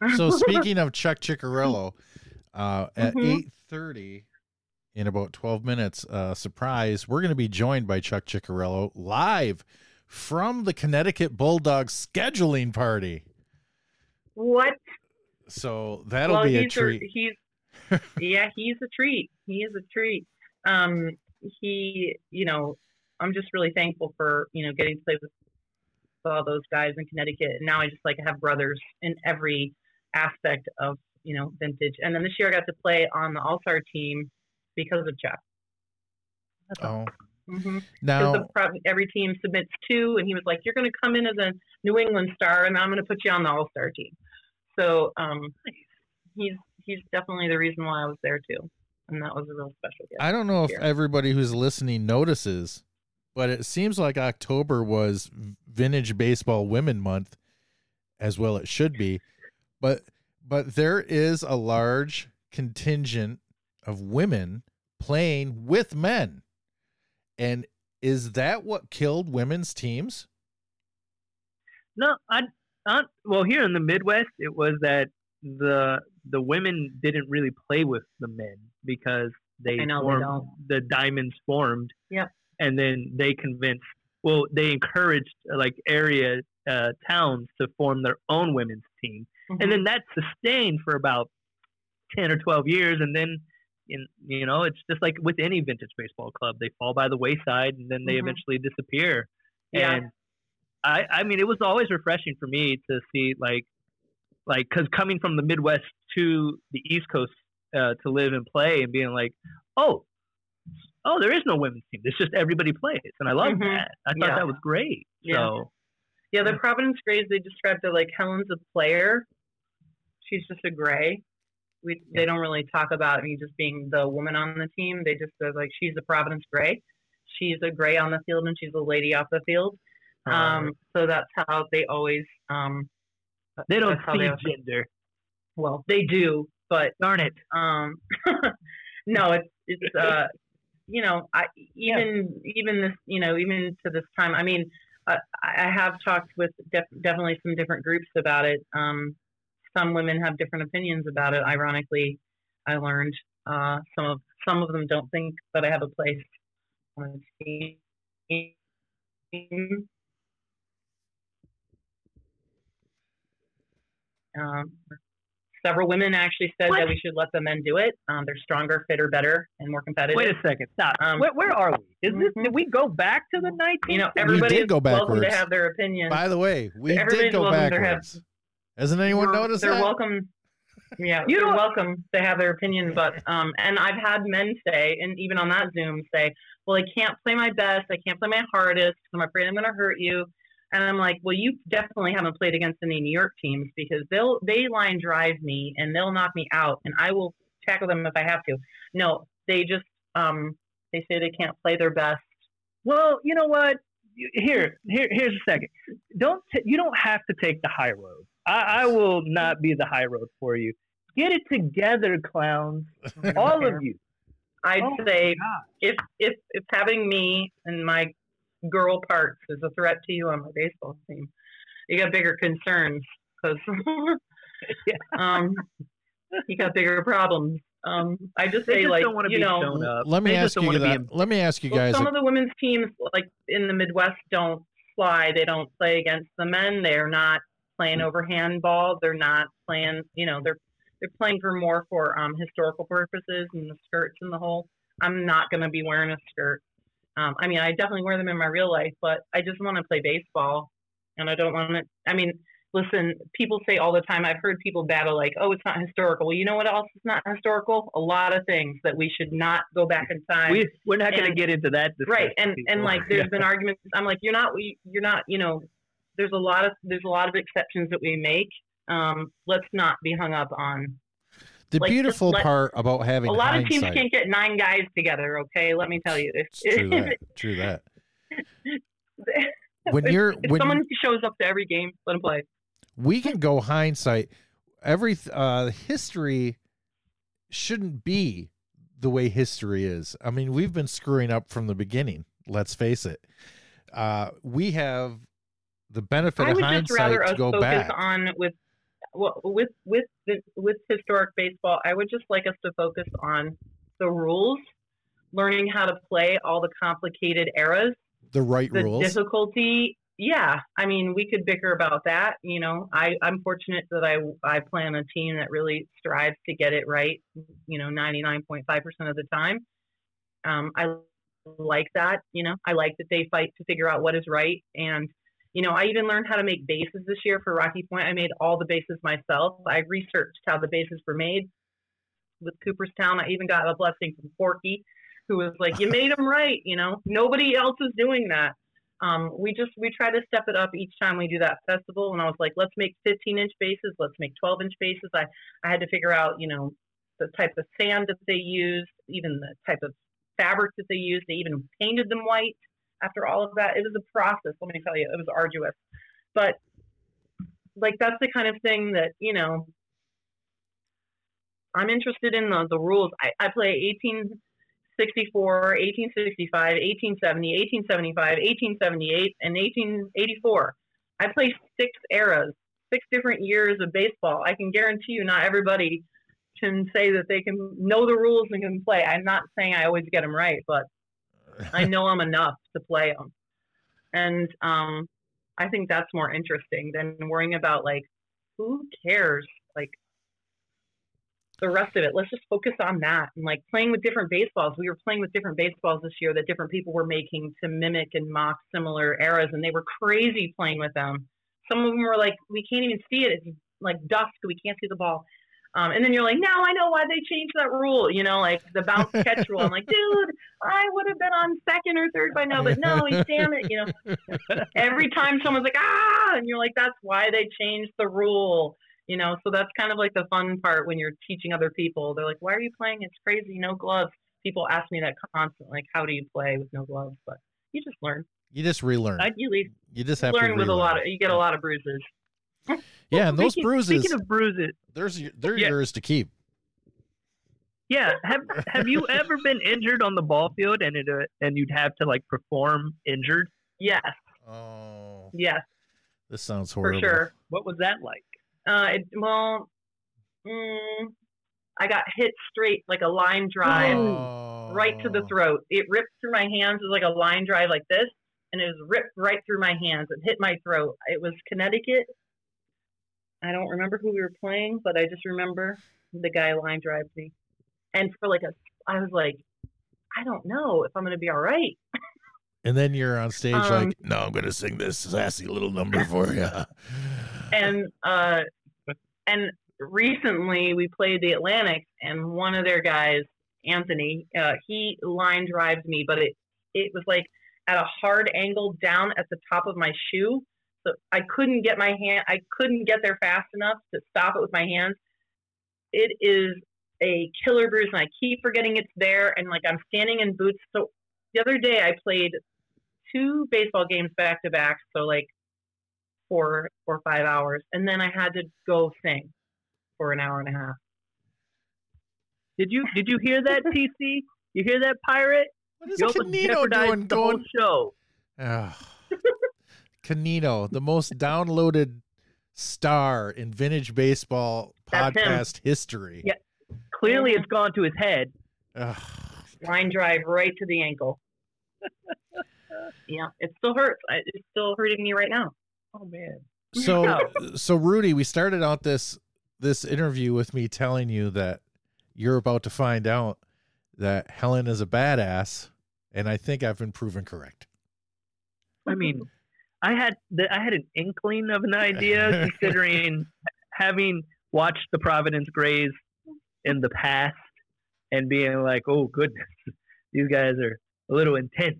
(laughs) So speaking of Chuck Chiccarello, uh, at Mhm. eight thirty, in about twelve minutes, uh, surprise, we're going to be joined by Chuck Chiccarello live from the Connecticut Bulldogs scheduling party. what? So that'll well, be a treat. he's (laughs) yeah, he's a treat. He is a treat. Um, he, you know, I'm just really thankful for you know getting to play with all those guys in Connecticut. And now I just like have brothers in every aspect of you know vintage. And then this year I got to play on the All Star team because of Jeff. Oh, Mm-hmm. now pro- every team submits two, and he was like, "You're going to come in as a New England star, and I'm going to put you on the All Star team." So um, he's he's definitely the reason why I was there too, and that was a real special gift. I don't know if everybody who's listening notices, but it seems like October was Vintage Baseball Women Month, as well it should be. But but there is a large contingent of women playing with men. And is that what killed women's teams? No, I, I well here in the Midwest it was that the the women didn't really play with the men because they know, formed don't. the diamonds formed. Yep. And then they convinced well they encouraged uh, like area uh, towns to form their own women's team. Mhm. And then that sustained for about 10 or 12 years and then in, you know it's just like with any vintage baseball club they fall by the wayside and then they Mhm. eventually disappear Yeah. and I, I mean, it was always refreshing for me to see like, like, cause coming from the Midwest to the East Coast uh, to live and play and being like, oh, oh, there is no women's team. It's just everybody plays, and I love Mhm. that. I thought Yeah. that was great. Yeah. So yeah, the Providence Grays they described it like Helen's a player. She's just a gray. We they don't really talk about me just being the woman on the team. They just say like she's a Providence Gray. She's a gray on the field and she's a lady off the field. Um, so that's how they always um, they don't see they- gender. well they do, but Darn it. um, (laughs) no, it's it's uh, you know, I even even this you know even to this time. I mean, uh, I I have talked with def- definitely some different groups about it. Um, some women have different opinions about it. Ironically, I learned uh, some of some of them don't think that I have a place on a team. Um, several women actually said What? that we should let the men do it. Um, they're stronger, fitter, better, and more competitive. Wait a second. Stop. Um, where, where are we? Is this? mhm. Did we go back to the 19th? you know, everybody did is go welcome to have their opinion. By the way, we did go welcome to have- backwards. Hasn't anyone noticed they're that? welcome. Yeah, You they're welcome to have their opinion, but um, and I've had men say, and even on that Zoom say, "Well, I can't play my best. I can't play my hardest. I'm afraid I'm going to hurt you." And I'm like, "Well, you definitely haven't played against any New York teams because they'll they line drive me and they'll knock me out, and I will tackle them if I have to." No, they just um, they say they can't play their best. Well, you know what? Here, here, here's a second. Don't t- you don't have to take the high road. I, I will not be the high road for you. Get it together, clowns, (laughs) all of you. I'd Oh say God. if if if having me and my girl parts is a threat to you on my baseball team, you got bigger concerns because (laughs) Yeah. (laughs) um, you got bigger problems. Um, I just They say just like don't want to you be know, shown up. Let me They ask don't you wanna be that. Let me ask you well, guys. some a- of the women's teams like in the Midwest don't fly. They don't play against the men. They're not playing overhand ball. They're not playing. You know, they're they're playing for more for um, historical purposes and the skirts and the whole. I'm not going to be wearing a skirt. Um, I mean, I definitely wear them in my real life, but I just want to play baseball, and I don't want to. I mean, listen, people say all the time. I've heard people battle like, "Oh, it's not historical." Well, you know what else is not historical? A lot of things that we should not go back in time. we we're not going to get into that. right and and like there's Yeah. been arguments i'm like you're not you're not you know there's a lot of there's a lot of exceptions that we make um let's not be hung up on the like, beautiful let- part about having a lot of teams can't get nine guys together okay let me tell you if, It's true that. True that. if, (laughs) When you're if when someone shows up to every game let them play we can go hindsight, every uh history shouldn't be the way history is. I mean, we've been screwing up from the beginning. Let's face it. Uh, we have the benefit i of would just hindsight rather to go focus back. on with well, with with the- with historic baseball i would just like us to focus on the rules learning how to play all the complicated eras the right the rules. difficulty yeah i mean we could bicker about that you know i i'm fortunate that i i play on a team that really strives to get it right you know 99.5% of the time um i like that. You know, I like that they fight to figure out what is right. And, you know, I even learned how to make bases this year for Rocky Point. I made all the bases myself. I researched how the bases were made with Cooperstown. I even got a blessing from Forky, who was like, "You made them right." You know, nobody else is doing that. Um, we just we try to step it up each time we do that festival. And I was like, let's make 15 inch bases, let's make 12 inch bases. I I had to figure out, you know, the type of sand that they used, even the type of fabric that they used. They even painted them white. After all of that, it was a process. Let me tell you, it was arduous. But like that's the kind of thing that you know I'm interested in the, the rules. I, I play 1864, 1865, 1870, 1875, 1878, and 1884. I play six eras, six different years of baseball. I can guarantee you not everybody can say that they can know the rules and can play. I'm not saying I always get them right, but (laughs) I know them enough to play them. And um, I think that's more interesting than worrying about like, who cares? Like, the rest of it. Let's just focus on that and like playing with different baseballs. We were playing with different baseballs this year that different people were making to mimic and mock similar eras, and they were crazy playing with them. Some of them were like, we can't even see it. It's like dusk. We can't see the ball. Um, and then you're like, now I know why they changed that rule. You know, like the bounce catch rule. I'm like, dude, I would have been on second or third by now, but no, he's (laughs) damn it. You know, every time someone's like, ah, and you're like, that's why they changed the rule you know. So that's kind of like the fun part when you're teaching other people. They're like why are you playing? It's crazy. No gloves. People ask me that constantly like how do you play with no gloves? But you just learn. You just relearn. Ideally you just have learn to learn with a lot of you get a lot of bruises yeah and those speaking, bruises Speaking of bruises, there's they're Yeah. yours to keep yeah, have have you ever been injured on the ball field and it uh, and you'd have to like perform injured? yes oh yes this sounds horrible. for sure What was that like? uh it, well mm, i got hit straight like a line drive Oh. right to the throat it ripped through my hands it was like a line drive like this and it was ripped right through my hands it hit my throat it was connecticut i don't remember who we were playing but i just remember the guy line drives me. And for like a i was like i don't know if i'm going to be all right. (laughs) And then you're on stage Um, like no i'm gonna sing this sassy little number for you (laughs) and uh and recently we played the Atlantic and one of their guys Anthony uh he line drives me but it it was like at a hard angle down at the top of my shoe so I couldn't get my hand I couldn't get there fast enough to stop it with my hands it is a killer bruise and I keep forgetting it's there and like I'm standing in boots so the other day I played two baseball games back to back so like four or five hours, and then I had to go sing for an hour and a half. Did you did you hear that, TC? You hear that, pirate? what is You canino doing the going whole show. Ugh. Canino, the most downloaded star in vintage baseball That's him. podcast history. Yeah. Clearly, it's gone to his head. Ugh. Line drive right to the ankle. yeah, it still hurts. It's still hurting me right now. Oh man. So, (laughs) so Rudy, we started out this this interview with me telling you that you're about to find out that Helen is a badass, and I think I've been proven correct. I mean, I had the, I had an inkling of an idea, (laughs) considering having watched the Providence Grays in the past and being like, "Oh goodness, these guys are a little intense."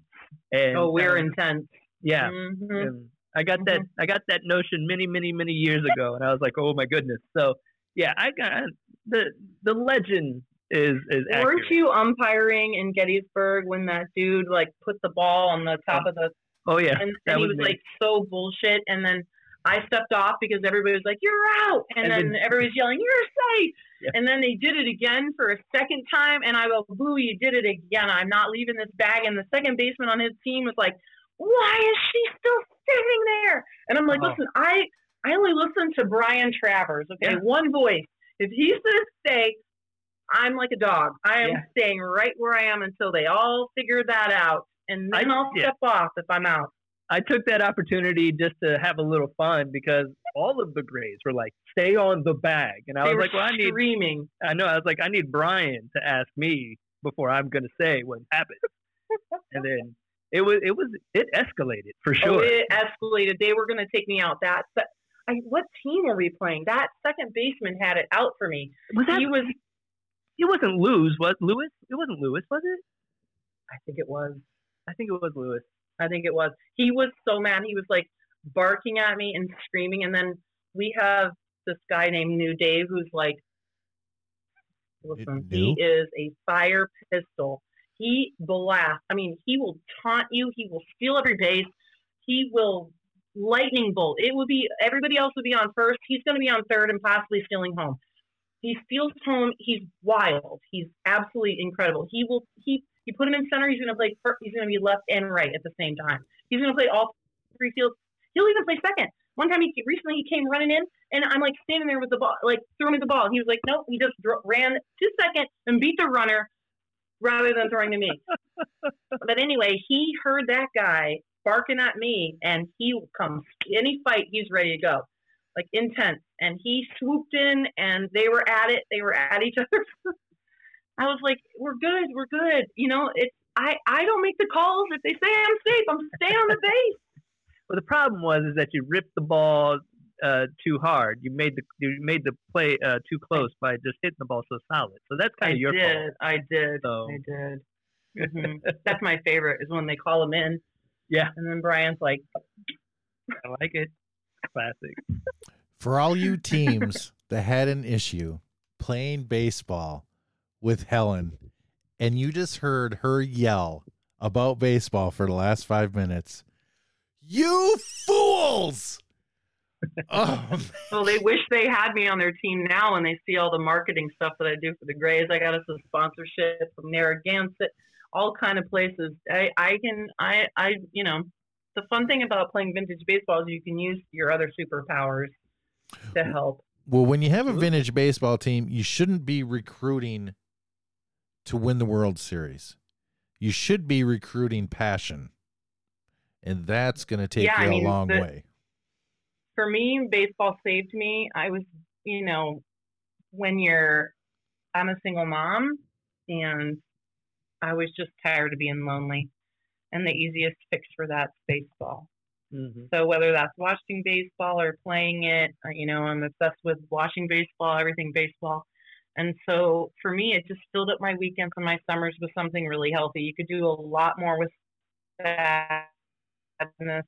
And oh, we're um, intense. yeah. Mhm. I got that I got that notion many, many, many years ago, and I was like, "Oh my goodness!" So yeah, I got the the legend is is accurate. Weren't you umpiring in Gettysburg when that dude like put the ball on the top of the Oh yeah, and, and he was like so bullshit and then I stepped off because everybody was like, You're out and, And then then- everybody's yelling, You're safe Yeah. and then they did it again for a second time and I go, Boo, you did it again. I'm not leaving this bag and the second baseman on his team was like, Why is she still sitting there? And I'm like, Oh. Listen, I I only listen to Brian Travers, okay? Yeah. One voice. If he says stay, I'm like a dog. I am Yeah. staying right where I am until they all figure that out. And then I- I'll yeah. step off if I'm out. I took that opportunity just to have a little fun because all of the Grays were like, "Stay on the bag," and I they was like, "Well, I need." screaming. I know. I was like, "I need Brian to ask me before I'm going to say what happened." (laughs) and then it was it was it escalated for Oh, sure. it escalated. They were going to take me out. That, se- I, what team were we playing? That second baseman had it out for me. was that He was, it wasn't Lewis, was Lewis? It wasn't Lewis, was it? I think it was. I think it was Lewis. I think it was. He was so mad. He was like barking at me and screaming. And then we have this guy named New Dave who's like, listen, he is a fire pistol. He blasts. I mean, he will taunt you. He will steal every base. He will lightning bolt. It would be everybody else would be on first. He's going to be on third and possibly stealing home. He steals home. He's wild. He's absolutely incredible. He will. He you put him in center. He's going to play. He's going to be left and right at the same time. He's going to play all three fields. He'll even play second. One time he recently he came running in, and I'm like standing there with the ball, like throwing me the ball. He was like, nope. He just ran to second and beat the runner rather than throwing to me. (laughs) but anyway, he heard that guy barking at me, and he will come any fight. He's ready to go, like intense. And he swooped in, and they were at it. They were at each other. (laughs) I was like, "We're good, we're good." You know, it's I I don't make the calls. If they say I'm safe, I'm stay on the (laughs) base. Well, the problem was is that you ripped the ball uh, too hard. You made the you made the play uh, too close by just hitting the ball so solid. So that's kind of your did, fault. I did, So- I did. hmm (laughs) That's my favorite is when they call him in, Yeah, and then Brian's like, I like it. Classic. For all you teams that had an issue playing baseball with Helen, and you just heard her yell about baseball for the last five minutes, you fools! (laughs) oh. Well, they wish they had me on their team now when they see all the marketing stuff that I do for the Grays. I got us a sponsorship from Narragansett, all kind of places. I, I can, I, I, you know, the fun thing about playing vintage baseball is you can use your other superpowers to help. well, when you have a vintage baseball team, you shouldn't be recruiting to win the World Series. You should be recruiting passion. And that's going to take Yeah, I you mean, a long the- way. For me, baseball saved me. I was, you know, when you're, I'm a single mom and I was just tired of being lonely. And the easiest fix for that's baseball. Mm-hmm. So whether that's watching baseball or playing it, uh, you know, I'm obsessed with watching baseball, everything baseball. And so for me, it just filled up my weekends and my summers with something really healthy. You could do a lot more with sadness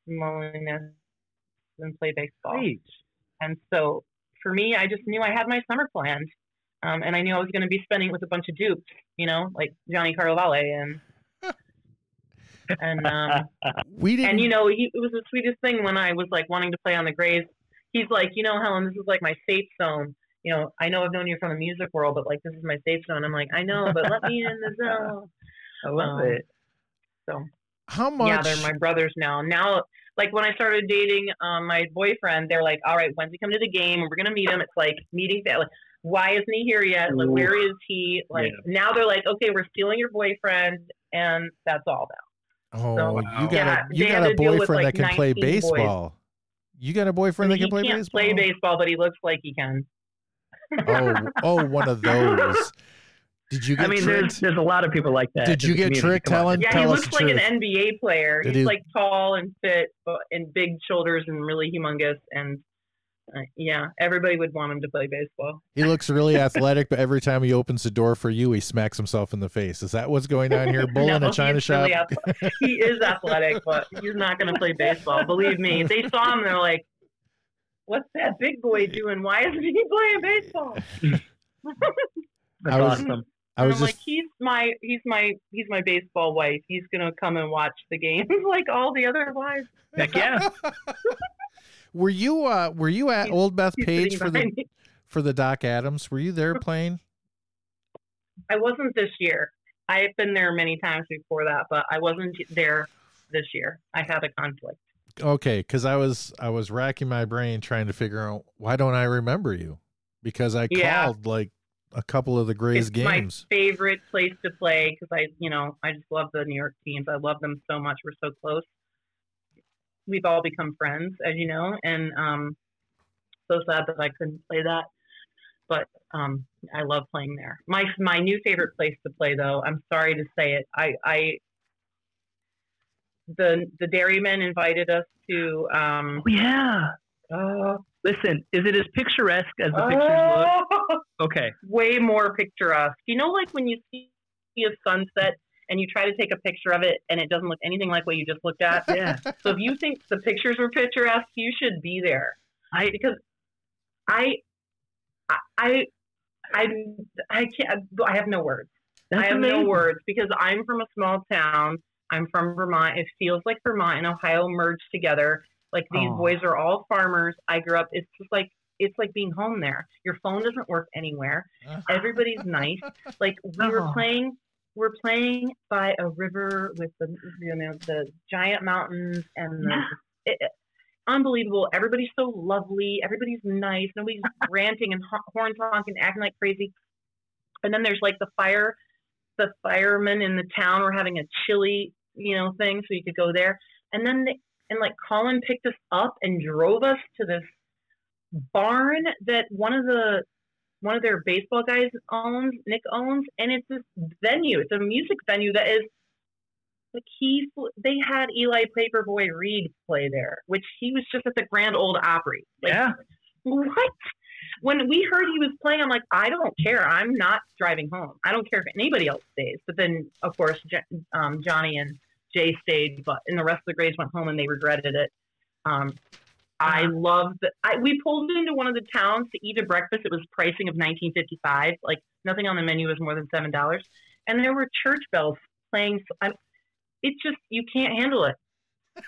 and loneliness than play baseball. Great. And so for me, I just knew I had my summer planned. Um, and I knew I was going to be spending it with a bunch of dupes, you know, like Johnny Carlovale and, and, um, (laughs) We didn't and you know, he, it was the sweetest thing when I was like wanting to play on the Grays. He's like, you know, Helen, this is like my safe zone. You know, I know I've known you from the music world, but like this is my safe zone. I'm like, I know, but let me in the (laughs) zone. I love Um, it. So how much yeah, they're my brothers now. Now, like when I started dating um, my boyfriend, they're like, all right, when's he come to the game? We're gonna meet him. It's like meeting that. Like, why isn't he here yet? Like, Ooh. where is he? Like now they're like, okay, we're stealing your boyfriend, and that's all now. Oh, So, you got yeah, a you got a to with, boyfriend like, that can play 19 boys. baseball. You got a boyfriend that he can play can't baseball. play baseball, but he looks like he can. Oh, (laughs) oh, one of those. Did you get I mean, tricked? there's there's a lot of people like that. Did you get community. tricked, Come. Helen? Yeah, Tell he looks like truth. an NBA player. Did He's he- like tall and fit and big shoulders and really humongous. And uh, yeah, everybody would want him to play baseball. He looks really athletic, but every time he opens the door for you, he smacks himself in the face. Is that what's going on here? (laughs) Bull in a china shop. really ath- he is athletic, but he's not going to play baseball. Believe me. If they saw him, they're like, "What's that big boy doing? Why isn't he (laughs) playing baseball?" That's I was- awesome. I was I'm just like, he's my he's my he's my baseball wife. He's gonna come and watch the games (laughs) like all the other wives. Heck yeah. (laughs) Were you uh were you at He's- Old Bethpage for the me. for the Doc Adams? Were you there playing? I wasn't this year. I've been there many times before that, but I wasn't there this year. I had a conflict. Okay, because I was I was racking my brain trying to figure out why don't I remember you? Because I Yeah. called like a couple of the Grays it's games. my favorite place to play because I, you know, I just love the New York teams. I love them so much. We're so close. We've all become friends, as you know, and um, so sad that I couldn't play that. But um, I love playing there. My my new favorite place to play, though. I'm sorry to say it. I I the the dairymen invited us to. Um, Oh, yeah. uh, Listen, is it as picturesque as the pictures look? oh, Okay. way more picturesque. You know, like when you see a sunset and you try to take a picture of it and it doesn't look anything like what you just looked at. Yeah. so if you think the pictures were picturesque, you should be there. I because I, I, I, I can't. I have no words. that's I have amazing. no words because I'm from a small town. I'm from Vermont. It feels like Vermont and Ohio merged together. Like these Oh. boys are all farmers. I grew up. It's just like it's like being home there. Your phone doesn't work anywhere. Everybody's nice. Like (laughs) we were Oh. playing. We're playing by a river with the you know the giant mountains and the (laughs) it, it- unbelievable. Everybody's so lovely. Everybody's nice. Nobody's (laughs) ranting and ho- horn honking, acting like crazy. And then there's like the fire, the firemen in the town were having a chili, you know, thing, so you could go there. And then they, and like Collin picked us up and drove us to this barn that one of the one of their baseball guys owns, Nick owns, and it's this venue. It's a music venue that is like he they had Eli Paperboy Reed play there, which he was just at the Grand Ole Opry. Like, Yeah. what? When we heard he was playing, I'm like, I don't care. I'm not driving home. I don't care if anybody else stays. But then, of course, J- um, Johnny and Jay stayed, but and the rest of the Grays went home and they regretted it. Um, I loved that. I, we pulled into one of the towns to eat a breakfast. It was pricing of 1955. Like nothing on the menu was more than seven dollars, and there were church bells playing. I, it's just you can't handle it.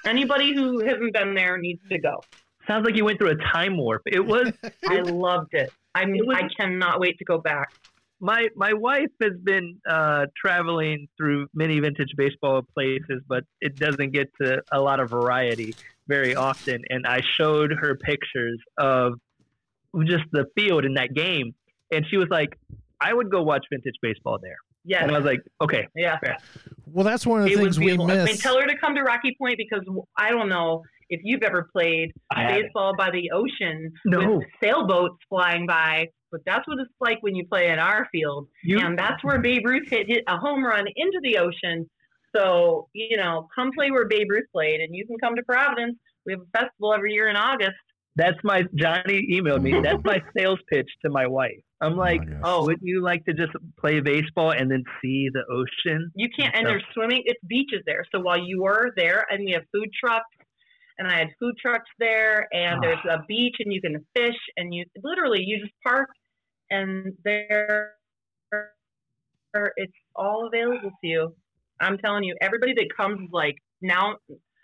Anybody who hasn't been there needs to go. Sounds like you went through a time warp. It was (laughs) I loved it. I'm, It was- I cannot wait to go back. my my wife has been uh, traveling through many vintage baseball places, but it doesn't get to a lot of variety very often. And I showed her pictures of just the field in that game, and she was like, "I would go watch vintage baseball there." Yeah. And I was like, "Okay, yeah. Well, that's one of the It things we beautiful. I mean, tell her to come to Rocky Point because I don't know if you've ever played I have it." baseball by the ocean No. with sailboats flying by, but that's what it's like when you play in our field. You, and that's where Babe Ruth hit, hit a home run into the ocean. So, you know, come play where Babe Ruth played, and you can come to Providence. We have a festival every year in August. that's my Johnny emailed me. That's my (laughs) sales pitch to my wife. I'm oh like, my gosh. "Oh, would you like to just play baseball and then see the ocean?" You can't, and there's swimming. It's beaches there. So while you are there, and we have food trucks, and I had food trucks there, and there's a beach, and you can fish, and you literally you just park, and there, it's all available to you. I'm telling you, everybody that comes like now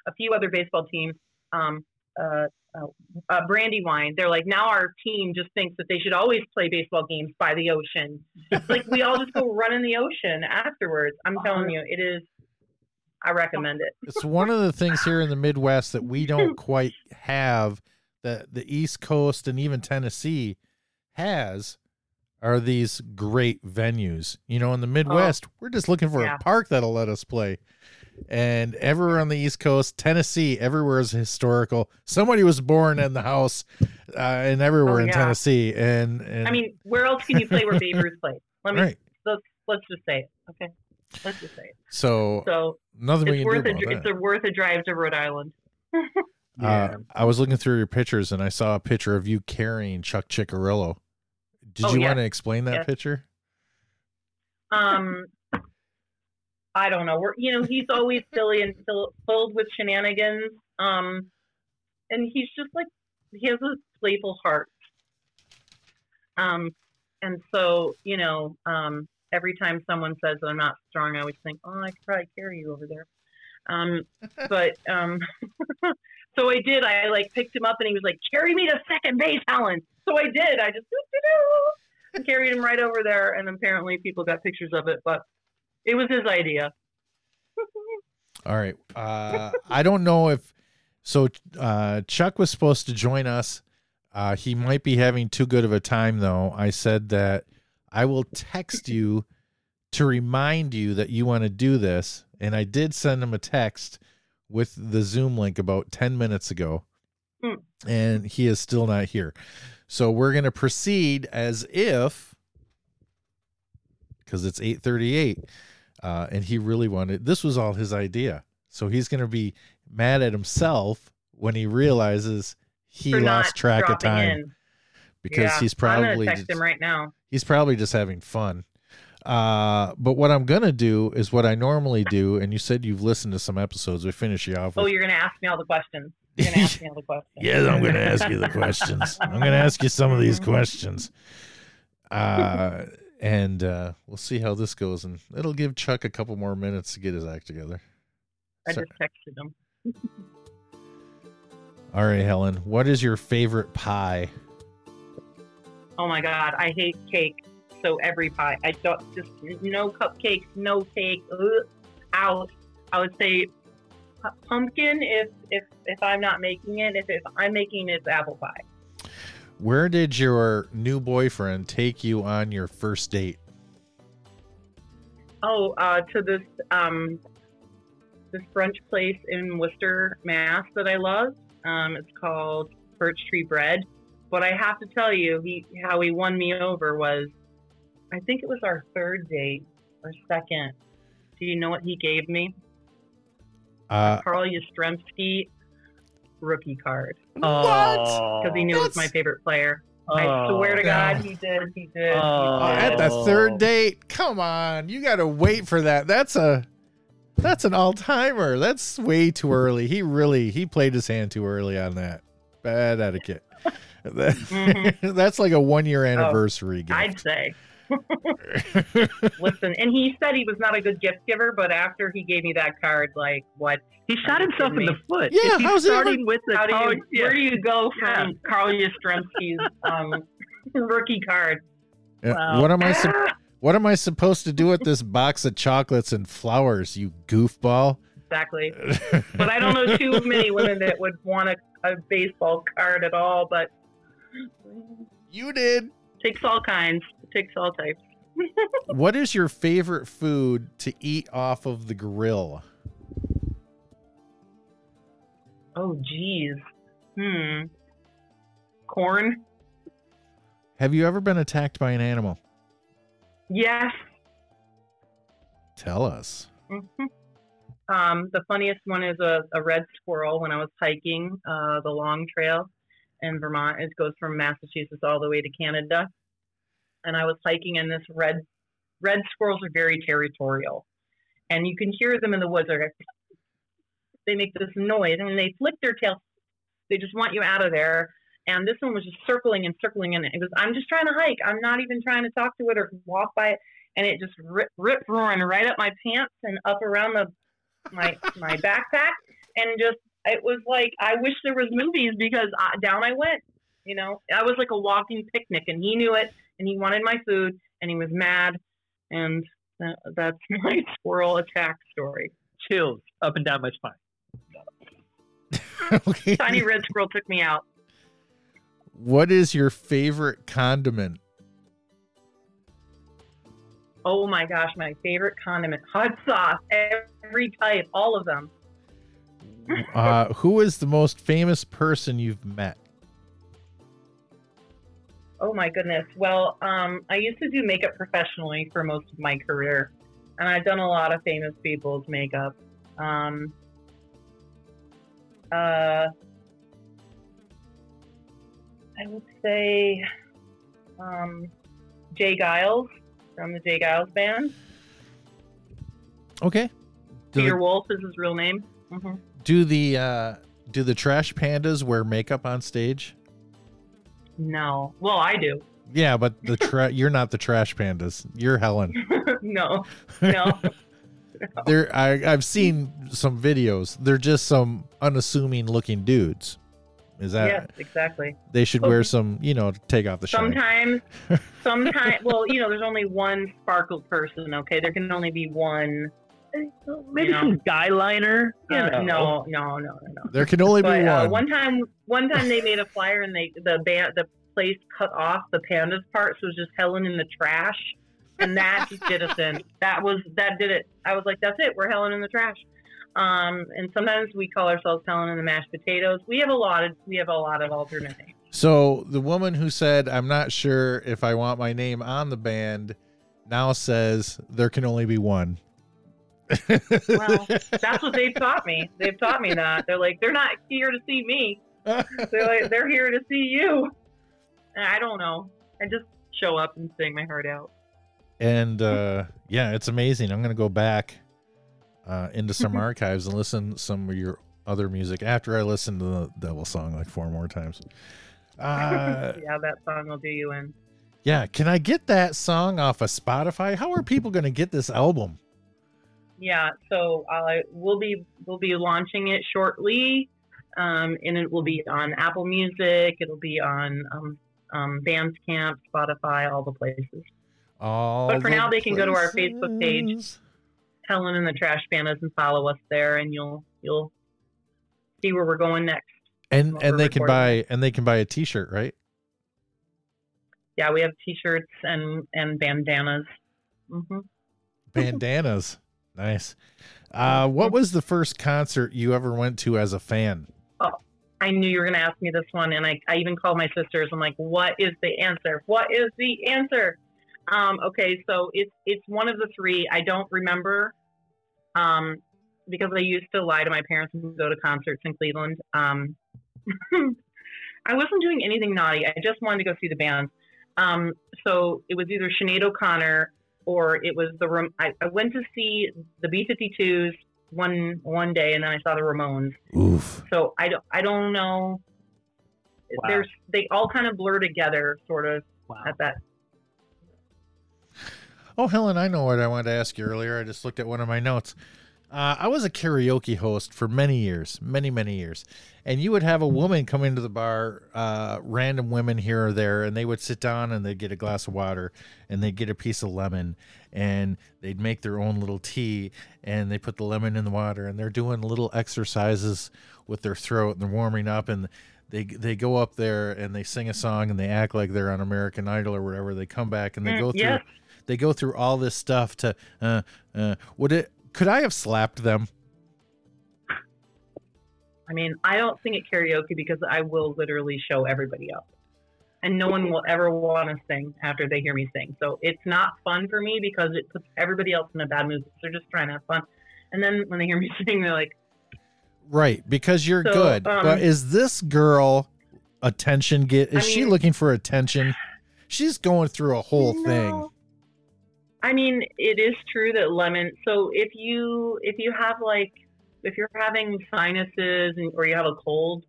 a few other baseball teams, um, uh, uh, uh, Brandywine. They're like now our team just thinks that they should always play baseball games by the ocean. like we all just go run in the ocean afterwards. I'm (laughs) telling you, it is. I recommend it. it's one of the things here in the Midwest that we don't (laughs) quite have that the East Coast and even Tennessee has are these great venues. You know, in the Midwest, we're just looking for yeah. a park that'll let us play. And everywhere on the East Coast, Tennessee, everywhere is historical. Somebody was born in the house, uh, and everywhere Oh, in. Tennessee. And, and I mean, where else can you play where Babe Ruth played? Let me right. let's let's just say it. Okay, let's just say. So, So nothing we it's can worth do a it's a worth a drive to Rhode Island. (laughs) Uh, I was looking through your pictures and I saw a picture of you carrying Chuck Chickarillo. Did Oh, you yeah. want to explain that picture? Um, I don't know. We're you know he's always silly and fill, filled with shenanigans. Um, and he's just like he has a playful heart. Um, and so you know, um, every time someone says that I'm not strong, I always think, oh, I could probably carry you over there. Um, (laughs) but um, (laughs) so I did. I like picked him up and he was like, carry me to second base, Helen. So I did. I just carried him right over there. And apparently people got pictures of it, but it was his idea. All right. Uh, I don't know if so. Uh, Chuck was supposed to join us. Uh, he might be having too good of a time, though. I said that I will text you to remind you that you want to do this, and I did send him a text with the Zoom link about ten minutes ago, Hmm. and he is still not here. So we're going to proceed as if, because it's eight thirty-eight, uh, and he really wanted. This was all his idea. So he's going to be mad at himself when he realizes he For lost track of time in. Because Yeah, he's probably text just, him right now. he's probably just having fun. Uh, but what I'm gonna do is what I normally do, and you said you've listened to some episodes. We finish you off. Oh, you're gonna ask me all the questions. You're gonna ask me all the questions. (laughs) yes, I'm gonna ask you the (laughs) questions. I'm gonna ask you some of these questions. Uh, and uh, we'll see how this goes, and it'll give Chuck a couple more minutes to get his act together. I So- just texted him. All right, Helen, what is your favorite pie? Oh my god, I hate cake. So every pie, I don't just no cupcakes, no cake. Ugh, out. I would say pumpkin if if if I'm not making it. If if I'm making it, it's apple pie. Where did your new boyfriend take you on your first date? Oh, uh, to this um this brunch place in Worcester, Mass that I love. Um, it's called Birch Tree Bread. But I have to tell you, he how he won me over was, I think it was our third date or second. Do you know what he gave me? Uh, Carl Yastrzemski rookie card Oh, because he knew it was my favorite player. I swear to God, God. he did. He did. Oh. at the third date, come on, you got to wait for that. That's a that's an all timer. That's way too early. He really he played his hand too early on that. Bad etiquette. That- Mhm. (laughs) that's like a one year anniversary gift. I'd say. Listen, and he said he was not a good gift giver, but after he gave me that card, like, what? He shot Are you himself in kidding the foot. Yeah, If he's how's it ever- starting with the How do you? yeah. Where do you go from Carl Yastrzemski's um, (laughs) rookie card? Yeah, Wow. What am I sup- Ah, (laughs) what am I supposed to do with this box of chocolates and flowers, you goofball? exactly. But I don't know too many women that would want a, a baseball card at all. But you did. takes all kinds. Takes all types. (laughs) What is your favorite food to eat off of the grill? Oh, geez. Hmm. Corn. Have you ever been attacked by an animal? Yes. Tell us. hmm Um, the funniest one is a, a red squirrel when I was hiking uh, the long trail in Vermont. It goes from Massachusetts all the way to Canada. And I was hiking, and this red red squirrels are very territorial, and you can hear them in the woods. Like, they make this noise, and they flick their tails. They just want you out of there. And this one was just circling and circling, and it was. I'm just trying to hike. I'm not even trying to talk to it or walk by it. And it just rip, rip roaring right up my pants and up around the my my backpack, and just it was like I wish there was movies because I, down I went. You know, I was like a walking picnic, and he knew it, and he wanted my food, and he was mad, and that, that's (laughs) my squirrel attack story. chills up and down my spine. (laughs) okay. Tiny red squirrel took me out. What is your favorite condiment? Oh my gosh, my favorite condiment, hot sauce, every type, all of them. Uh, who is the most famous person you've met? Oh my goodness. Well, um, I used to do makeup professionally for most of my career, and I've done a lot of famous people's makeup. Um, uh, I would say um, J. Geils from the J. Geils Band. Okay. Peter Wolf is his real name. hmm do the uh, do the trash pandas wear makeup on stage? No. Well, I do. Yeah, but the tra- (laughs) you're not the trash pandas. You're Helen. (laughs) no. No. (laughs) They're I, I've seen some videos. They're just some unassuming looking dudes. Is that yes, exactly. they should wear some, you know, take off the shine. Sometimes, sometimes, well, you know, there's only one sparkled person. Okay, there can only be one. Maybe You know. some guy liner. You Uh, know. no, no, no, no, no. There can only be But uh, one. one time, one time they made a flyer and they the band the place cut off the pandas part, so it was just Helen in the trash, and that (laughs) just did us in. That was that did it. I was like, that's it. We're Helen in the trash. Um, and sometimes we call ourselves Helen in the mashed potatoes. We have a lot of we have a lot of alternate names. So the woman who said, "I'm not sure if I want my name on the band," now says there can only be one. Well, (laughs) That's what they've taught me. They've taught me that. They're like, they're not here to see me. They're like, they're here to see you. And I don't know. I just show up and sing my heart out. and uh yeah it's amazing i'm gonna go back uh into some (laughs) archives and listen to some of your other music after i listen to the devil song like four more times (laughs) uh yeah, that song will do you in. yeah can i get that song off of spotify how are people gonna get this album Yeah, so uh, we'll be we'll be launching it shortly, um, and it will be on Apple Music. It'll be on um, um, Bandcamp, Spotify, all the places. all But for now, they can go to our Facebook page. Helen and the Trash Pandas and follow us there, and you'll you'll see where we're going next. and and they can buy and they can buy a t-shirt right Yeah, we have T-shirts and and bandanas. hmm bandanas nice uh what was the first concert you ever went to as a fan Oh, I knew you were going to ask me this one, and I, I even called my sisters. I'm like, "What is the answer? What is the answer?" Um, okay, so it's it's one of the three. I don't remember, um, because I used to lie to my parents and go to concerts in Cleveland. Um, (laughs) I wasn't doing anything naughty. I just wanted to go see the band. Um, so it was either Sinead O'Connor or it was the. room. I, I went to see the B-52s one one day, and then I saw the Ramones. oof So I don't, I don't know. Wow. There's they all kind of blur together, sort of Wow. at that. Oh, Helen, I know what I wanted to ask you earlier. I just looked at one of my notes. Uh, I was a karaoke host for many years, many, many years. And you would have a woman come into the bar, uh, random women here or there, and they would sit down and they'd get a glass of water and they'd get a piece of lemon and they'd make their own little tea and they put the lemon in the water and they're doing little exercises with their throat and they're warming up and they they go up there and they sing a song and they act like they're on American Idol or whatever. They come back and they Mm, go through yes. they go through all this stuff to uh uh would it could I have slapped them? I mean, I don't sing at karaoke because I will literally show everybody up, and no one will ever want to sing after they hear me sing. So it's not fun for me because it puts everybody else in a bad mood. They're just trying to have fun, and then when they hear me (laughs) sing, they're like, Right, because you're So, good. um, but is this girl attention get is I she looking for attention? She's going through a whole thing. I mean, it is true that lemon. So if you if you have like if you're having sinuses and, or you have a cold,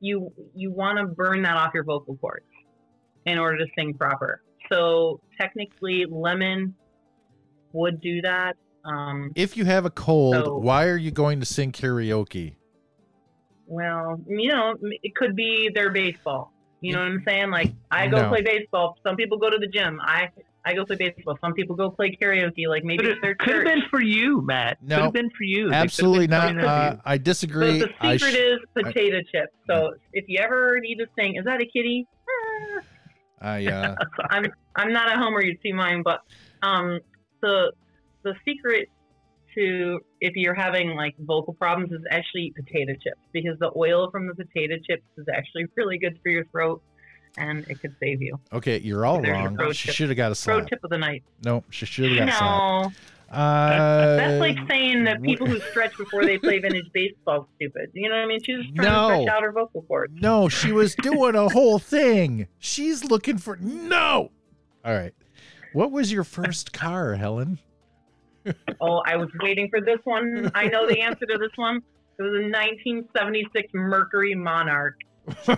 you you want to burn that off your vocal cords in order to sing proper. So technically, lemon would do that. Um, If you have a cold, So- why are you going to sing karaoke? well, you know, it could be their baseball. You know what I'm saying? Like I go No. play baseball. Some people go to the gym. I I go play baseball. Some people go play karaoke. Like maybe But it's their it could have been for you, Matt. No. could have been for you. They could have Absolutely not. Uh. I disagree. But the I secret sh- is potato chips. So if you ever need to sing, is that a kitty? Ah. I uh (laughs) I'm I'm not at home where you'd see mine, but um the the secret to if you're having like vocal problems is actually eat potato chips because the oil from the potato chips is actually (laughs) really good for your throat and it could save you. okay, you're all wrong. She should have got a Pro slap. tip of the night. No, she should have got. No, Uh, that's like saying that people who stretch before they play vintage baseball stupid. You know what I mean? She's just trying No. to stretch out her vocal cords. No, she was doing a whole thing. She's looking for no. All right. What was your first car, Helen? Oh, I was waiting for this one. I know the answer to this one. It was a 1976 Mercury Monarch, (laughs)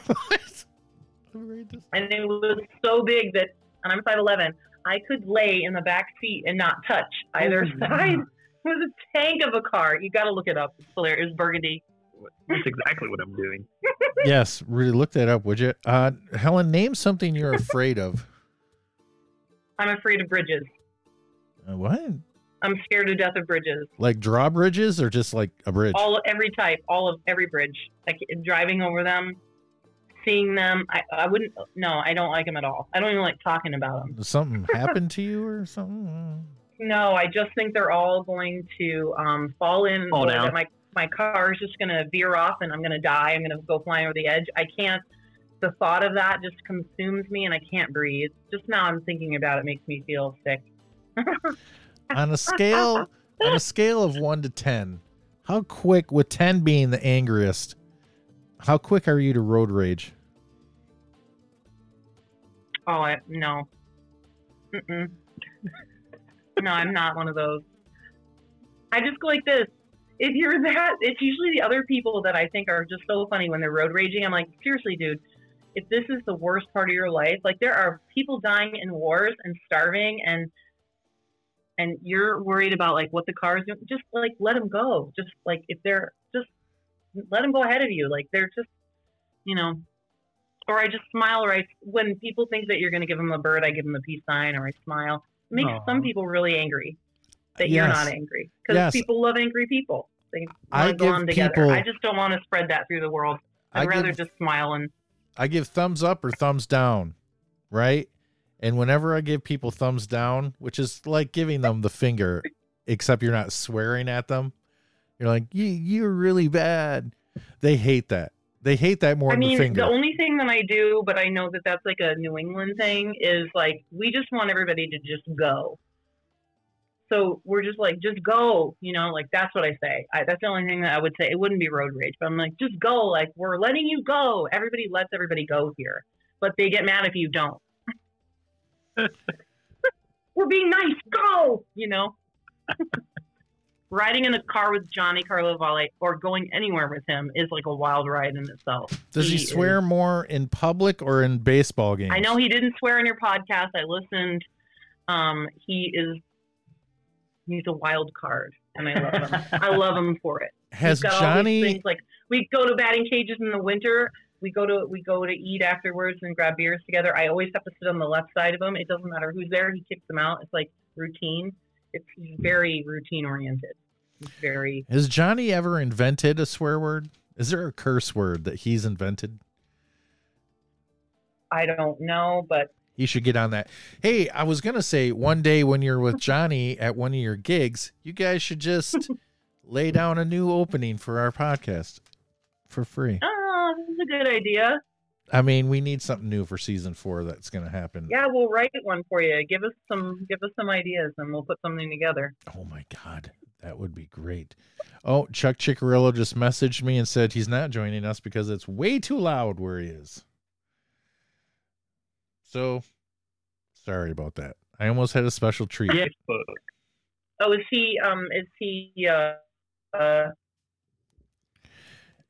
and it was so big that, and I'm 5'11", I could lay in the back seat and not touch either Oh, side. wow. (laughs) It was a tank of a car. You got to look it up. It's hilarious. It was burgundy. That's exactly what I'm doing. (laughs) yes, really look that up, would you? Uh, Helen, name something you're (laughs) afraid of. I'm afraid of bridges. Uh, what? I'm scared to death of bridges. Like drawbridges or just like a bridge? All every type, all of every bridge. Like driving over them, seeing them. I, I wouldn't. No, I don't like them at all. I don't even like talking about them. Something (laughs) happened to you or something? No, I just think they're all going to um, fall in. Fall or down. My my car is just going to veer off, and I'm going to die. I'm going to go flying over the edge. I can't. The thought of that just consumes me, and I can't breathe. Just now, I'm thinking about it makes me feel sick. (laughs) On a scale on a scale of one to ten, how quick, with ten being the angriest, how quick are you to road rage? Oh, I, no. Mm-mm. (laughs) no, I'm not one of those. I just go like this. If you're that, it's usually the other people that I think are just so funny when they're road raging. I'm like, seriously, dude, if this is the worst part of your life, like there are people dying in wars and starving and and you're worried about like what the cars do, just like let them go. Just like if they're just let them go ahead of you. Like they're just, you know, or I just smile, or I when people think that you're going to give them a bird, I give them a peace sign, or I smile. It makes Aw. some people really angry that you're not angry because Yes. people love angry people. They I give on together. people- I just don't want to spread that through the world. I'd I rather give- just smile and I give thumbs up or thumbs down, right? And whenever I give people thumbs down, which is like giving them the finger, except you're not swearing at them, you're like, you, you're really bad. They hate that. They hate that more I than mean, the finger. the only thing that I do, but I know that that's like a New England thing, is like we just want everybody to just go. So we're just like, just go, you know, like that's what I say. I, that's the only thing that I would say. It wouldn't be road rage, but I'm like, just go. Like we're letting you go. Everybody lets everybody go here, but they get mad if you don't. (laughs) we're being nice. Go, you know. (laughs) Riding in a car with Johnny Carlovale or going anywhere with him is like a wild ride in itself. Does he he swear more in public or in baseball games? I know he didn't swear in your podcast. I listened. Um, he is he's a wild card, and I love him. (laughs) I love him for it. Has He's got all Johnny things like we go to batting cages in the winter. We go to we go to eat afterwards and grab beers together. I always have to sit on the left side of him. It doesn't matter who's there. He kicks them out. It's like routine. It's very routine oriented. He's very has Johnny ever invented a swear word? Is there a curse word that he's invented? I don't know, but He should get on that. Hey, I was gonna say one day when you're with Johnny at one of your gigs, you guys should just (laughs) lay down a new opening for our podcast for free. oh, this is a good idea. I mean, we need something new for season four that's gonna happen. Yeah, we'll write one for you. Give us some give us some ideas and we'll put something together. Oh my god, that would be great. Oh, Chuck Chicarillo just messaged me and said he's not joining us because it's way too loud where he is. So sorry about that. I almost had a special treat. Facebook. Oh, is he um is he uh uh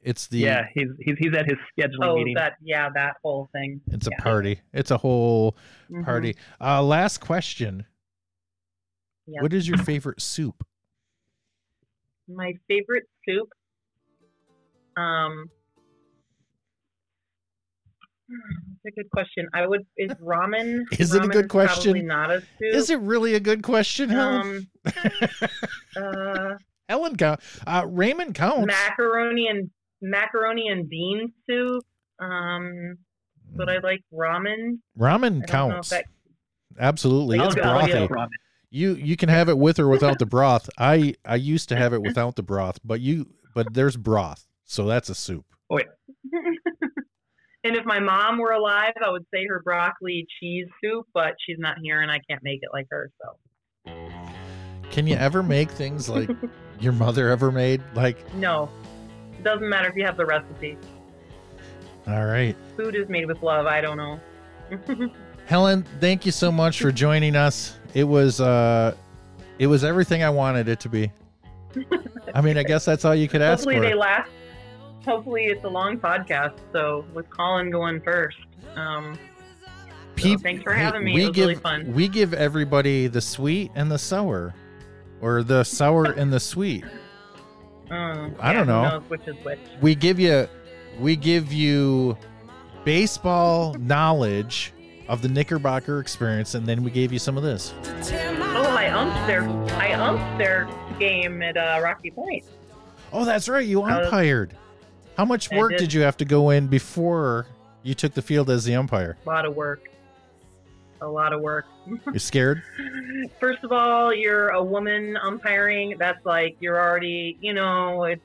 It's the Yeah, he's he's he's at his scheduling oh meeting. that yeah, that whole thing. it's a party. It's a whole Mhm. party. Uh last question. Yeah. What is your favorite soup? My favorite soup. Um That's a good question. I would is (laughs) ramen. Is it a good question? Probably not a soup. Is it really a good question, Helen? Um, (laughs) (laughs) uh, Helen count. Uh, Raymond counts. macaroni and macaroni and bean soup. Um, but I like ramen. Ramen I don't know if counts. that Absolutely, it's brothy. ramen. You you can have it with or without the broth. I I used to have it without the broth, but you but there's broth, so that's a soup. Oh yeah. (laughs) and if my mom were alive, I would say her broccoli cheese soup, but she's not here and I can't make it like her. So Can you ever make things like (laughs) your mother ever made? Like, no, doesn't matter if you have the recipe. all right, Food is made with love. I don't know. (laughs) Helen, thank you so much for joining us. It was uh, it was everything I wanted it to be. I mean, I guess that's all you could ask Hopefully for. they last. Hopefully it's a long podcast. So with Collin going first. Um, Peop- thanks for hey, having me. We It was give really fun. we give everybody the sweet and the sour, or the sour and the sweet. Um, I yeah, don't who know. which is which. we give you we give you baseball knowledge of the Knickerbocker experience, and then we gave you some of this. Oh, I umped their I umped their game at uh, Rocky Point. Oh, that's right, you umpired. How much work did. did you have to go in before you took the field as the umpire? A lot of work. A lot of work. You're scared? (laughs) First of all, you're a woman umpiring. That's like you're already, you know, it's.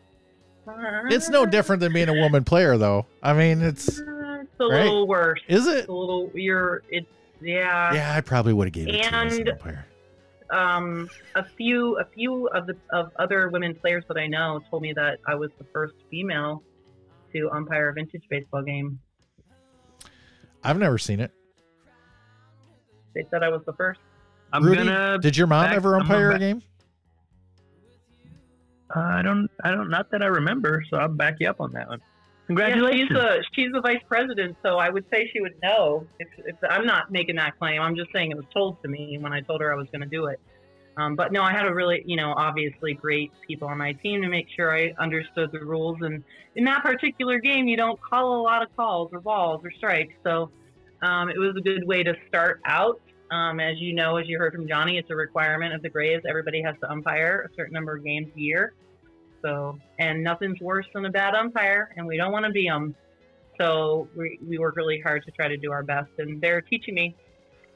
It's no different than being a woman player, though. I mean, it's (laughs) It's a Right? little worse. is It's it? a little. You're. It's yeah. Yeah, I probably would have gave it to you as an And- umpire. um, a few a few of the of other women players that I know told me that I was the first female to umpire a vintage baseball game. I've never seen it. They said I was the first. I'm Rudy, gonna. did your mom back- ever I'm umpire a game? Uh, I don't. I don't. Not that I remember. So I'll back you up on that one. Yeah, Congratulations. she's the she's the vice president, so I would say she would know. If, if I'm not making that claim, I'm just saying it was told to me when I told her I was going to do it. Um, but no, I had a really, you know, obviously great people on my team to make sure I understood the rules. And in that particular game, you don't call a lot of calls or balls or strikes, so um, it was a good way to start out. Um, as you know, as you heard from Johnny, it's a requirement of the Grays. Everybody has to umpire a certain number of games a year. So, and nothing's worse than a bad umpire, and we don't want to be them. So we, we work really hard to try to do our best, and they're teaching me.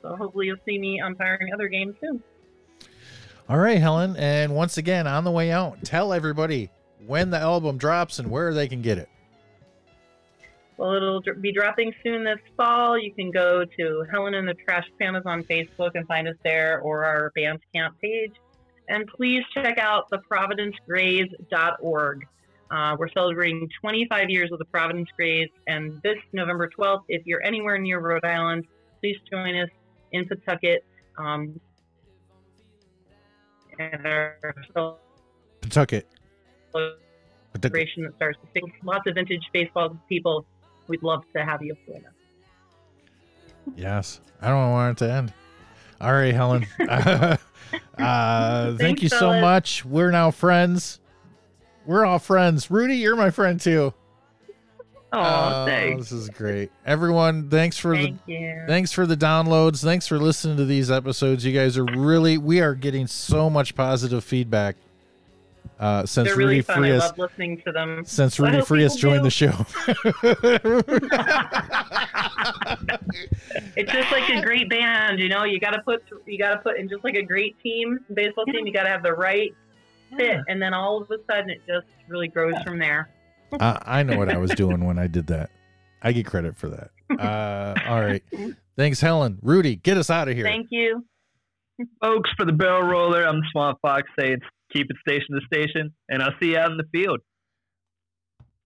So hopefully you'll see me umpiring other games soon. All right, Helen. And once again, on the way out, tell everybody when the album drops and where they can get it. Well, it'll be dropping soon this fall. You can go to Helen and the Trash Pandas on Facebook and find us there, or our Bandcamp page. And please check out the providencegrays.org. Uh, we're celebrating 25 years of the Providence Grays, and this November 12th, if you're anywhere near Rhode Island, please join us in Pawtucket. Um, our Pawtucket. Celebration that starts. Lots of vintage baseball people. We'd love to have you join us. Yes. I don't want it to end. All right, Helen. (laughs) (laughs) uh, thank Thanks, you so much. We're now friends. We're all friends. Rudy, you're my friend too. Oh, thanks. This is great. Everyone, thanks for Thank the you. thanks for the downloads. Thanks for listening to these episodes. You guys are really we are getting so much positive feedback uh since They're Rudy really fun. I Frias love listening to them. since Rudy hope Frias joined do. the show. (laughs) (laughs) It's just like a great band, you know. You got to put you got to put in just like a great team, baseball team. You got to have the right fit, and then all of a sudden it just really grows from there. I, I know what I was doing when I did that. I get credit for that. Uh, all right. Thanks, Helen. Rudy, get us out of here. Thank you. Folks, for the barrel roller, I'm the Swamp Fox saying keep it station to station, and I'll see you out in the field.